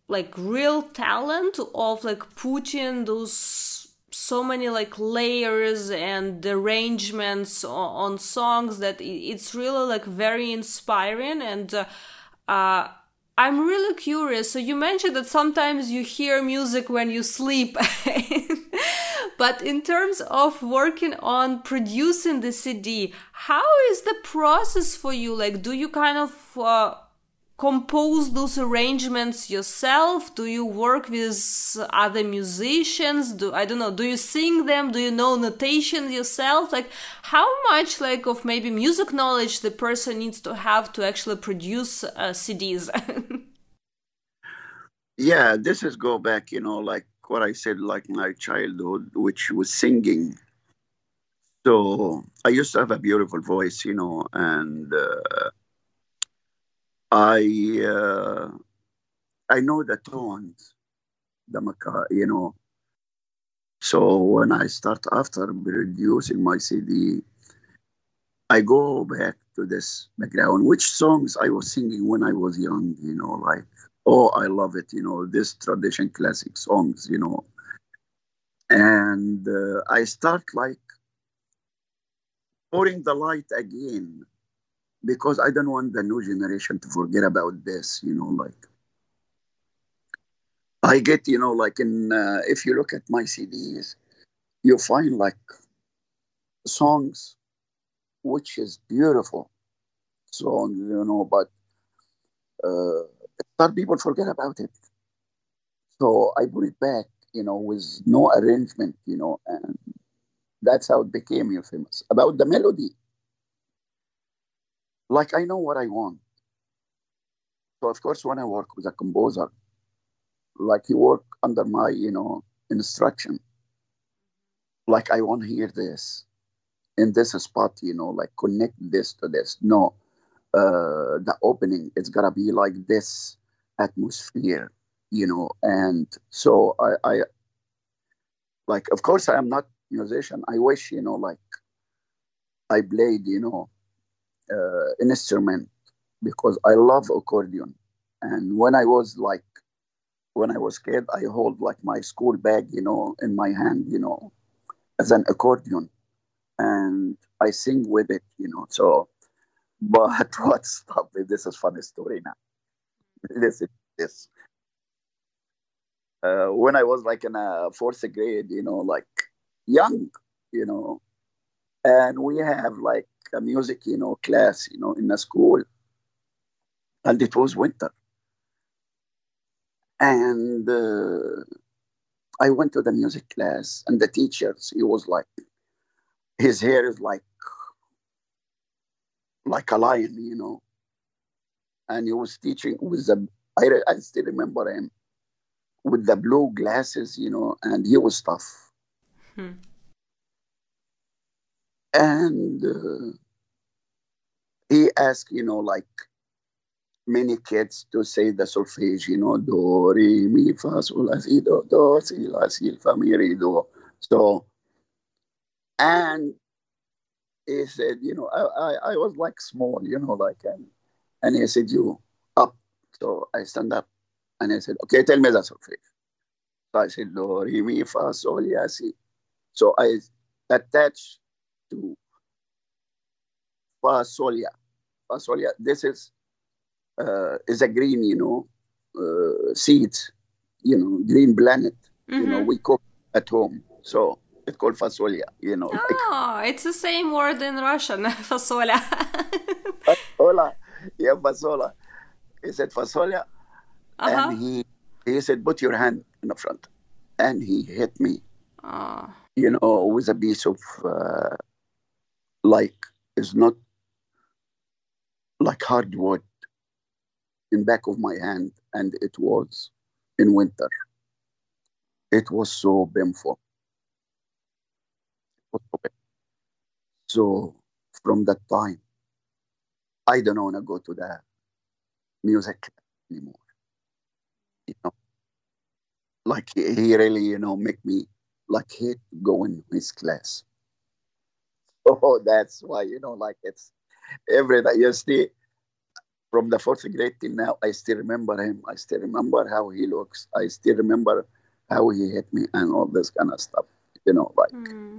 like real talent of like putting those so many like layers and arrangements on, on songs that it's really like very inspiring and uh, uh, I'm really curious. So you mentioned that sometimes you hear music when you sleep. but in terms of working on producing the CD, how is the process for you? Like, do you kind of uh, compose those arrangements yourself? Do you work with other musicians? Do I don't know? Do you sing them? Do you know notation yourself? Like how much like of maybe music knowledge the person needs to have to actually produce uh, CDs? Yeah, this is go back, you know, like what I said, like my childhood, which was singing. So I used to have a beautiful voice, you know, and uh, I uh, I know the tones, the maqam, you know. So when I start after producing my CD, I go back to this background, which songs I was singing when I was young, you know, like, oh, I love it, you know, this tradition classic songs, you know. And uh, I start like pouring the light again because I don't want the new generation to forget about this, you know, like. I get, you know, like in, uh, if you look at my CDs, you find like songs which is beautiful song, you know, but uh, some people forget about it. So I put it back, you know, with no arrangement, you know, and that's how it became famous. About the melody, like I know what I want. So of course, when I work with a composer, like he work under my, you know, instruction. Like I want to hear this in this spot, you know, like connect this to this. No, uh, the opening it's gotta be like this atmosphere, you know. And so I, I like, of course, I am not musician. I wish, you know, like I played, you know, uh, an instrument because I love accordion. And when I was like, when I was kid, I hold like my school bag, you know, in my hand, you know, as an accordion and I sing with it, you know. So, but what stopped me? This is funny story now. Listen, this. Uh, when I was like in a fourth grade, you know, like young, you know, and we have like a music, you know, class, you know, in the school, and it was winter, and uh, I went to the music class, and the teachers, he was like, his hair is like like a lion, you know. And he was teaching with the I, I still remember him with the blue glasses, you know, and he was tough. Hmm. And uh, he asked, you know, like many kids to say the solfege, you know, do, re, mi, fa, sol, la, si, do, do, si, la, si, fa, mi, re, do. So and he said, you know, I, I, I was like small, you know, like, and, and he said, you up. So I stand up and he said, okay, tell me the solfege. So I said, do, re, mi, fa, sol, la, si. So I attached to fa, sol, la. Fa, sol, la. This is, uh, is a green, you know, uh, seed, you know, green planet. Mm-hmm. You know, mm-hmm. we cook at home. So it's called fasolia, you know. Oh, like, it's the same word in Russian, fasolia. fasola, yeah, fasola. He said fasolia, uh-huh. and he he said, "Put your hand in the front," and he hit me. Oh. You know, with a piece of uh, like it's not like hardwood in back of my hand, and it was in winter. It was so painful so from that time, I don't want to go to the music anymore. You know, like he really, you know, make me like hate going his class. oh that's why, you know, like it's every day. You see, from the fourth grade till now, I still remember him. I still remember how he looks. I still remember how he hit me and all this kind of stuff. You know, like. Mm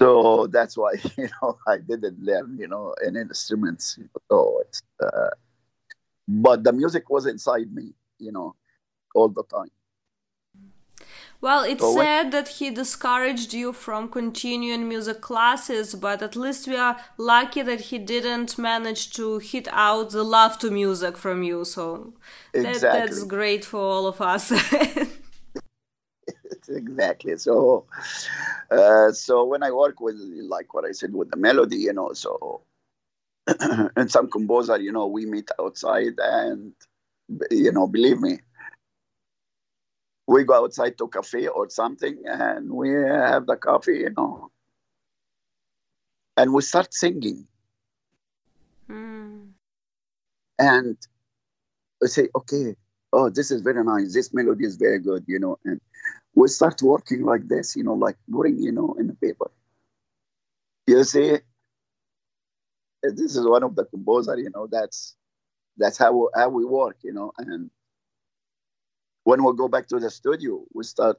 so that's why you know I didn't learn you know any instruments. So it's, uh, but the music was inside me, you know, all the time. Well, it's so said that he discouraged you from continuing music classes, but at least we are lucky that he didn't manage to hit out the love to music from you. So exactly. that, that's great for all of us. exactly. So, uh, so when I work with, like what I said, with the melody, you know, so and some composer, you know, we meet outside, and you know, believe me, we go outside to cafe or something, and we have the coffee, you know, and we start singing, mm. and we say, okay, oh, this is very nice. This melody is very good, you know, and we start working like this, you know, like putting, you know, in the paper. You see, this is one of the composer, you know, that's that's how how we work, you know. And when we go back to the studio, we start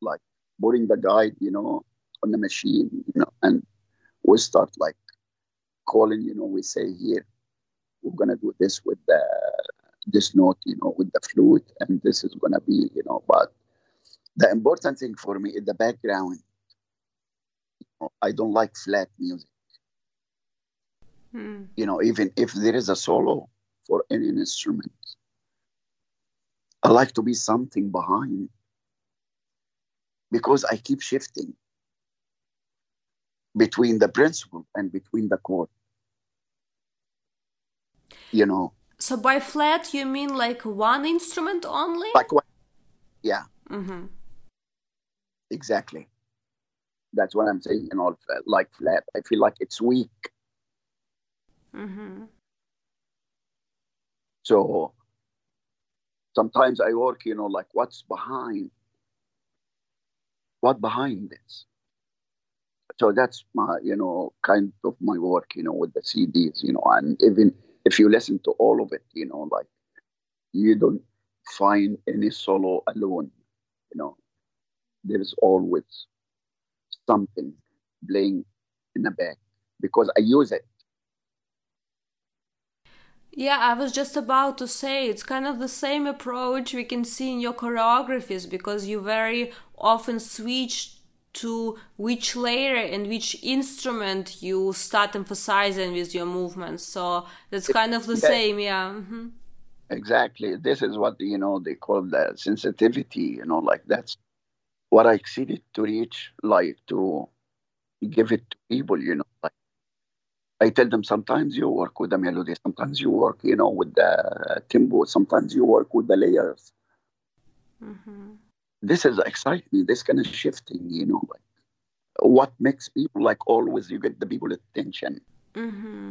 like putting the guide, you know, on the machine, you know, and we start like calling, you know, we say here, we're gonna do this with the this note, you know, with the flute, and this is gonna be, you know, but the important thing for me is the background. I don't like flat music. Hmm. You know, even if there is a solo for any instrument, I like to be something behind because I keep shifting between the principle and between the chord. You know, So by flat, you mean like one instrument only? like what? Yeah, Mm-hmm. exactly. That's what I'm saying. You know, like flat. I feel like it's weak. Mm-hmm. So sometimes I work, you know, like what's behind, what behind this. So that's my, you know, kind of my work, you know, with the CDs, you know, and even if you listen to all of it, you know, like you don't find any solo alone, you know, there is always something playing in the back because I use it. Yeah, I was just about to say it's kind of the same approach we can see in your choreographies because you very often switch to which layer and which instrument you start emphasizing with your movements. So that's kind of the Yeah. same, yeah. hmm Exactly. This is what you know they call the sensitivity. You know, like that's what I exceeded to reach, like to give it to people. You know, like I tell them sometimes you work with the melody, sometimes you work, you know, with the tempo, sometimes you work with the layers. hmm This is exciting. This kind of shifting. You know, like what makes people like always you get the people attention. hmm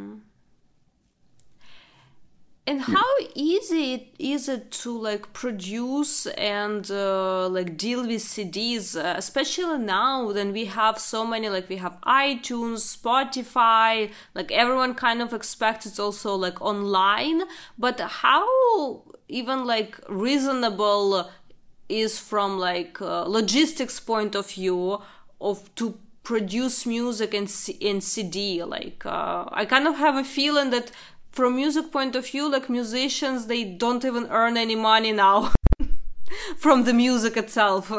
And how easy is it to like produce and uh, like deal with CDs, uh, especially now when we have so many like we have iTunes, Spotify, like everyone kind of expects it's also like online. But how even like reasonable is from like uh, logistics point of view of to produce music in, C- in CD. Like uh, I kind of have a feeling that from music point of view, like musicians, they don't even earn any money now from the music itself.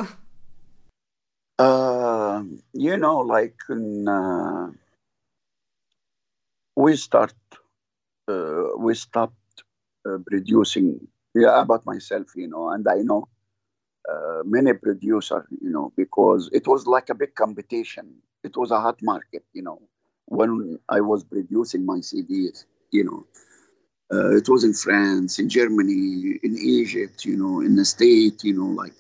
Uh, you know, like in, uh, we start, uh, we stopped uh, producing. Yeah, about myself, you know, and I know uh, many producers, you know, because it was like a big competition. It was a hot market, you know, when I was producing my CDs, you know. Uh, it was in France, in Germany, in Egypt, you know, in the state, you know, like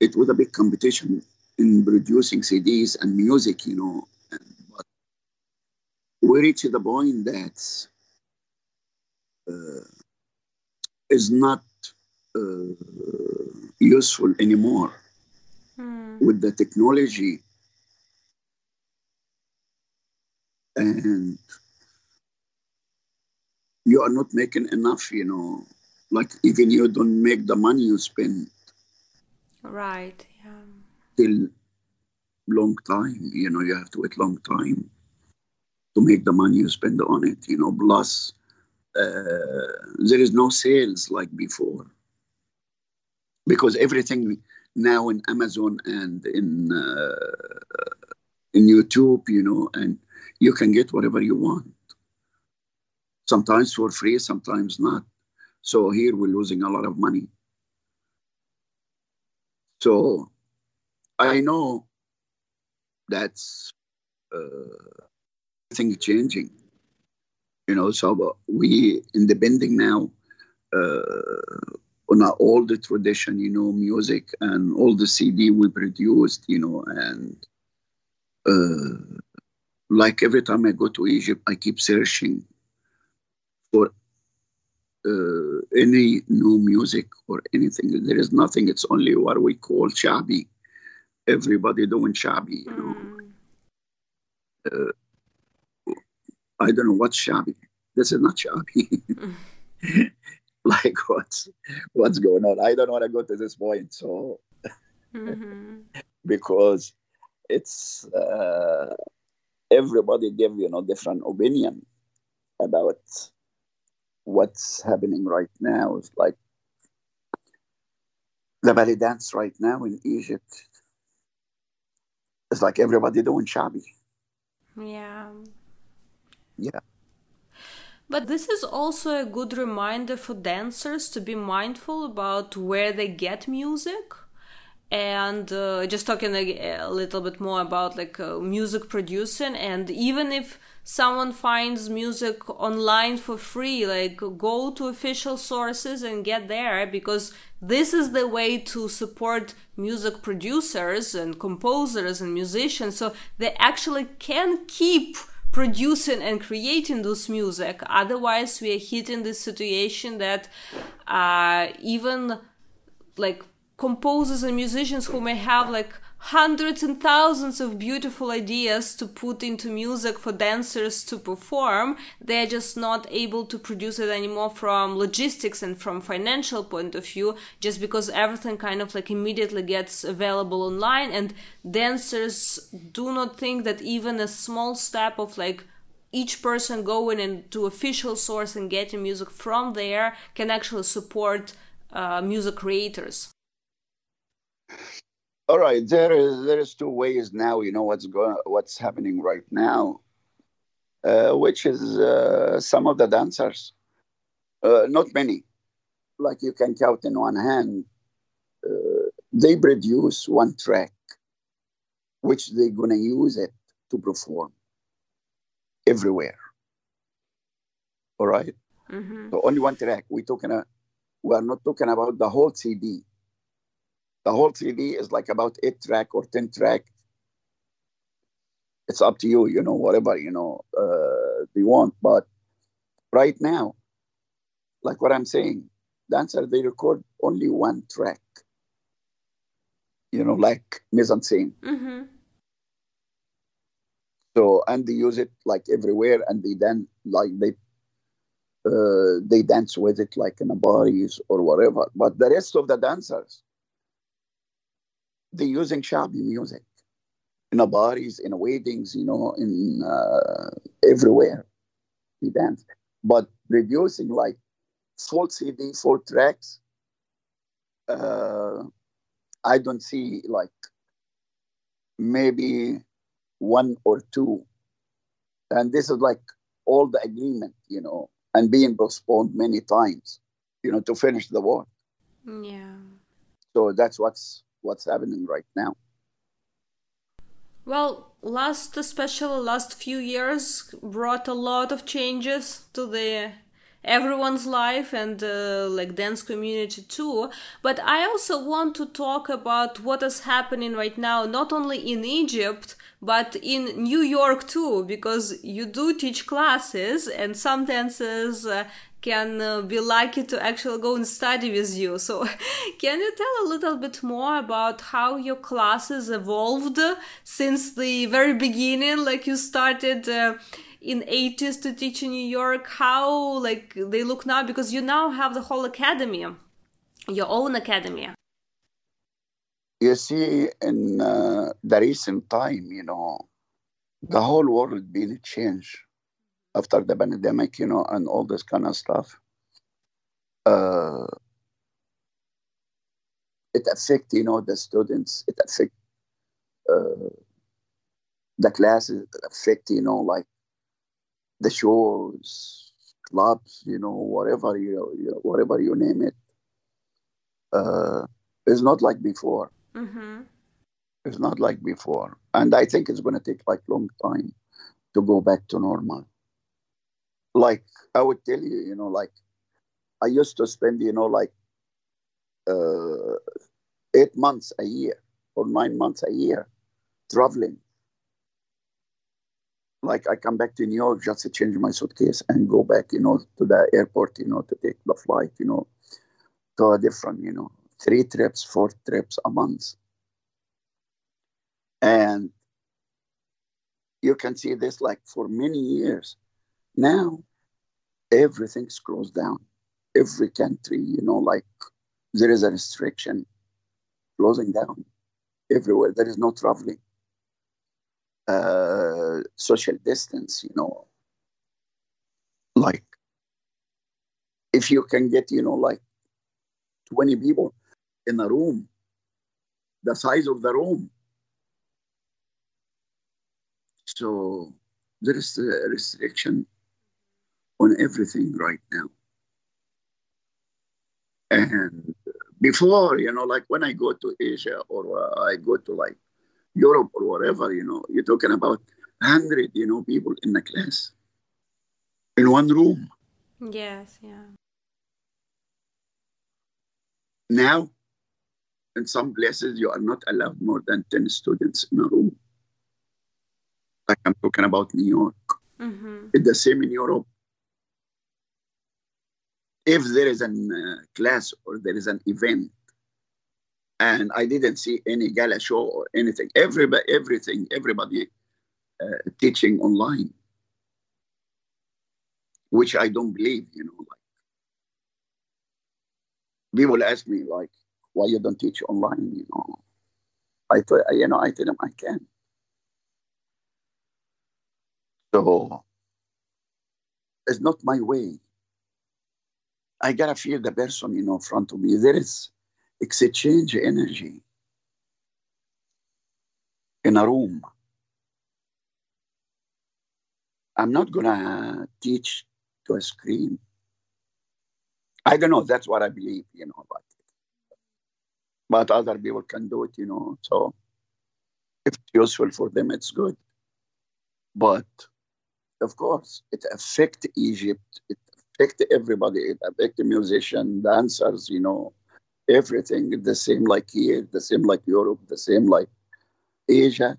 it was a big competition in producing CDs and music, you know. And, but we reached the point that uh, is not uh, useful anymore Hmm. with the technology and you are not making enough, you know. Like even you don't make the money you spend Right. Yeah. till long time, you know, you have to wait long time to make the money you spend on it, you know, plus uh, there is no sales like before because everything now in Amazon and in uh, in YouTube, you know, and you can get whatever you want. Sometimes for free, sometimes not. So here we're losing a lot of money. So I know that's uh, thing changing, you know. So we in the bending now uh, on all the tradition, you know, music and all the CD we produced, you know, and uh, like every time I go to Egypt, I keep searching for uh, any new music or anything. There is nothing. It's only what we call shabi. Everybody doing shabi, you know. Hmm. Uh, I don't know what's shabby. This is not shabby. like what's what's going on? I don't want to go to this point. So mm-hmm. because it's uh, everybody give you know different opinion about what's happening right now. is like the belly dance right now in Egypt. It's like everybody doing shabby. Yeah. Yeah. But this is also a good reminder for dancers to be mindful about where they get music. And uh, just talking a, a, little bit more about like uh, music producing, and even if someone finds music online for free, like go to official sources and get there because this is the way to support music producers and composers and musicians so they actually can keep producing and creating this music. Otherwise, we are hitting this situation that uh, even like composers and musicians who may have like hundreds and thousands of beautiful ideas to put into music for dancers to perform. They're just not able to produce it anymore from logistics and from financial point of view just because everything kind of like immediately gets available online. And dancers do not think that even a small step of like each person going into official source and getting music from there can actually support uh, music creators all right, there is there is two ways now. You know what's going, what's happening right now, uh, which is uh, some of the dancers, uh, not many, like you can count in one hand. Uh, they produce one track, which they're gonna use it to perform everywhere. All right? mm-hmm. So only one track. We're talking. A, we are not talking about the whole CD the whole CD is like about eight track or 10 track. It's up to you, you know, whatever, you know, uh, you want. But right now, like what I'm saying, dancer, they record only one track, you know, like mise en scène. Mm-hmm. So, and they use it like everywhere and they then, like, they uh, they dance with it like in the bodies or whatever. But the rest of the dancers, they're using shaabi music in the bodies, in the weddings, you know, in uh, everywhere. He dance, but producing like full CD, full tracks. Uh, I don't see like maybe one or two, and this is like all the agreement, you know, and being postponed many times, you know, to finish the work. Yeah. So that's what's what's happening right now. Well, last especially last few years brought a lot of changes to the everyone's life and uh, like dance community too but i also want to talk about what is happening right now not only in egypt but in new york too because you do teach classes and some dances uh, can uh, be lucky to actually go and study with you. So, can you tell a little bit more about how your classes evolved since the very beginning? Like you started. Uh, in 80s to teach in New York, how like they look now because you now have the whole academy, your own academy. You see, in uh, the recent time, you know, the whole world been changed after the pandemic, you know, and all this kind of stuff. Uh, it affect, you know, the students. It affect uh, the classes. It affect, you know, like the shows, clubs, you know, whatever you, you know, whatever you name it. Uh, it's not like before. Mm-hmm. It's not like before, and I think it's going to take like long time to go back to normal like I would tell you, you know, like I used to spend, you know, like uh, eight months a year or nine months a year traveling. Like I come back to New York just to change my suitcase and go back, you know, to the airport, you know, to take the flight, you know, to a different, you know, three trips, four trips a month. And you can see this like for many years Now, everything's closed down. Every country, you know, like there is a restriction closing down everywhere. There is no traveling. Uh, social distance, you know, like if you can get, you know, like 20 people in a room, the size of the room. So there is a restriction on everything right now. And before, you know, like when I go to Asia or uh, I go to like Europe or whatever, you know, you're talking about 100, you know, people in the class in one room. Yes, yeah. Now, in some places, you are not allowed more than 10 students in a room. Like I'm talking about New York. Mm-hmm. It's the same in Europe. If there is a uh, class or there is an event, and I didn't see any gala show or anything, everybody, everything, everybody uh, teaching online, which I don't believe, you know. Like people ask me, like, why you don't teach online, you know? I thought, you know, I tell them I can. So it's not my way. I gotta feel the person, you know, in front of me. There is exchange energy in a room. I'm not gonna teach to a screen. I don't know. That's what I believe, you know, but but other people can do it, you know. So if it's useful for them, it's good. But of course, it affect Egypt. It affect everybody. It affect the musician, dancers, you know, everything. The same like here, the same like Europe, the same like Asia.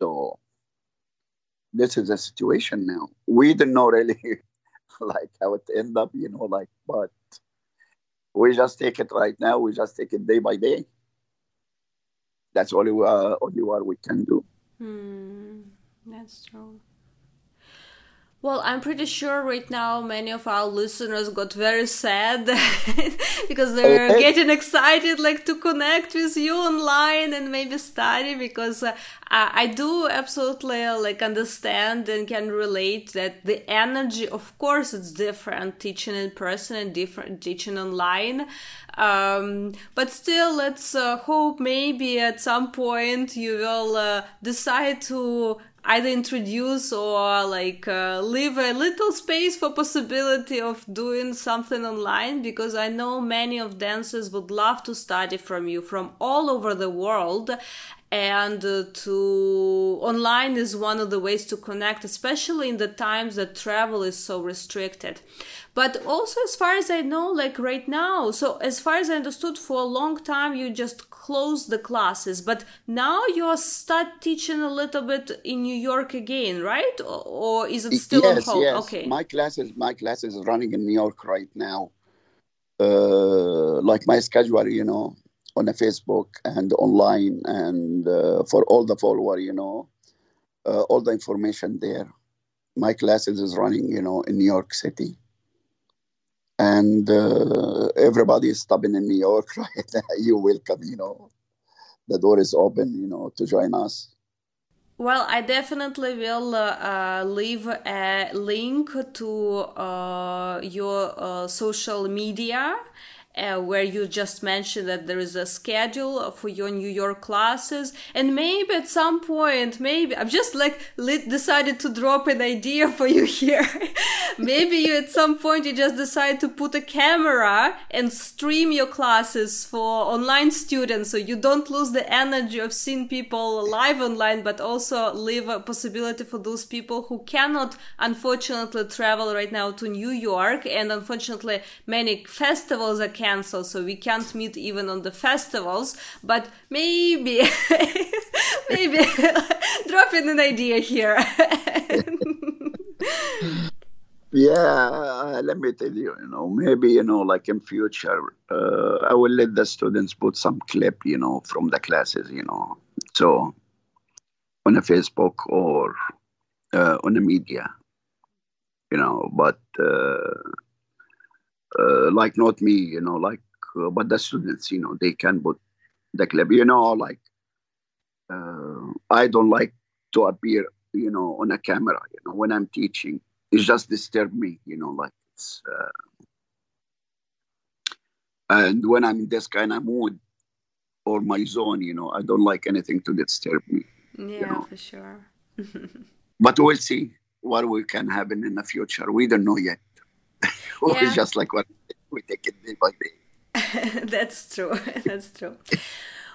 So this is the situation now. We didn't know really like how it end up, you know, like but we just take it right now. We just take it day by day. That's only uh, only what we can do. Hmm, that's true. Well, I'm pretty sure right now many of our listeners got very sad because they're getting excited like to connect with you online and maybe study because uh, I do absolutely uh, like understand and can relate that the energy of course it's different teaching in person and different teaching online. Um, but still let's uh, hope maybe at some point you will uh, decide to either introduce or like uh, leave a little space for possibility of doing something online because i know many of dancers would love to study from you from all over the world. And uh, to online is one of the ways to connect especially in the times that travel is so restricted but also as far as i know like right now so as far as i understood for a long time you just closed the classes but now you start teaching a little bit in new york again right or, or is it still yes, on hold yes. okay My classes, my classes is running in New York right now. Uh, like my schedule, you know, on the Facebook and online, and uh, for all the follower, you know, uh, all the information there. My classes is running, you know, in New York City, and uh, everybody is stopping in New York right. You welcome, you know, the door is open, you know, to join us. Well, I definitely will uh, uh, leave a link to uh, your uh, social media. Uh, where you just mentioned that there is a schedule for your New York classes, and maybe at some point, maybe I've just like lit, decided to drop an idea for you here. maybe you at some point you just decide to put a camera and stream your classes for online students, so you don't lose the energy of seeing people live online, but also leave a possibility for those people who cannot, unfortunately, travel right now to New York, and unfortunately, many festivals are so we can't meet even on the festivals. But maybe, maybe drop in an idea here. Yeah, uh, let me tell you, you know, maybe, you know, like in future, uh, I will let the students put some clip, you know, from the classes, you know, so on a Facebook or uh, on the media, you know. But uh, uh, like not me, you know, like uh, but the students, you know, they can put the clip, you know, like uh, I don't like to appear, you know, on a camera, you know, when I'm teaching. It just disturb me, you know, like it's. Uh, and when I'm in this kind of mood or my zone, you know, I don't like anything to disturb me. Yeah, you know. for sure. But we'll see what we can happen in the future. We don't know yet. Yeah. it's just like what we take it day by day. That's true. That's true.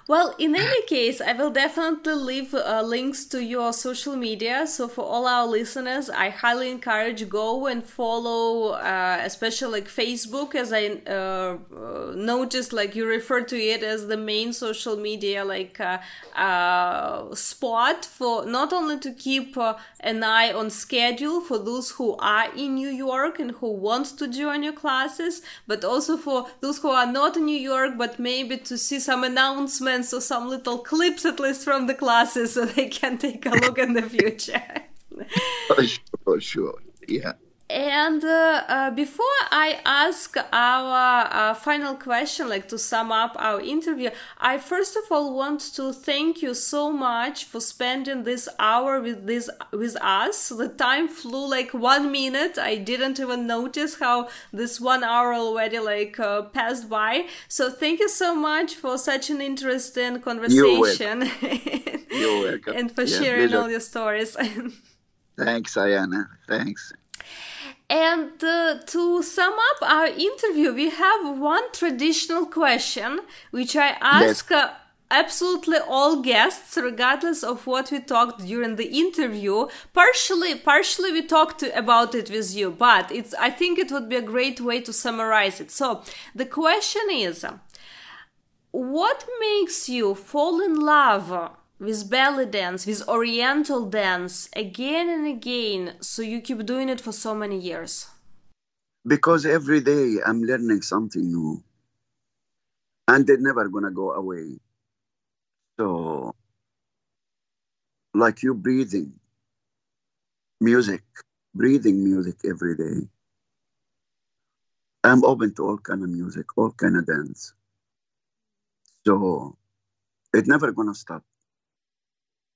Well, in any case, I will definitely leave uh, links to your social media. So for all our listeners, I highly encourage go and follow, uh, especially like Facebook, as I uh, noticed, like you refer to it as the main social media like uh, uh, spot for not only to keep uh, an eye on schedule for those who are in New York and who want to join your classes, but also for those who are not in New York, but maybe to see some announcements or some little clips at least from the classes so they can take a look in the future. For sure, for sure. Yeah. And uh, uh, before I ask our uh, final question, like to sum up our interview, I first of all want to thank you so much for spending this hour with this with us. The time flew like one minute. I didn't even notice how this one hour already like uh, passed by. So thank you so much for such an interesting conversation You're welcome. and for Yeah, sharing pleasure. all your stories. Thanks, Ayana. Thanks. And uh, to sum up our interview, we have one traditional question which I ask uh, absolutely all guests, regardless of what we talked during the interview. Partially, partially we talked about it with you, but it's. I think it would be a great way to summarize it. So the question is, what makes you fall in love? With belly dance, with oriental dance again and again, so you keep doing it for so many years? Because every day I'm learning something new. And they're never gonna go away. So like you breathing music, breathing music every day. I'm open to all kind of music, all kind of dance. So it's never gonna stop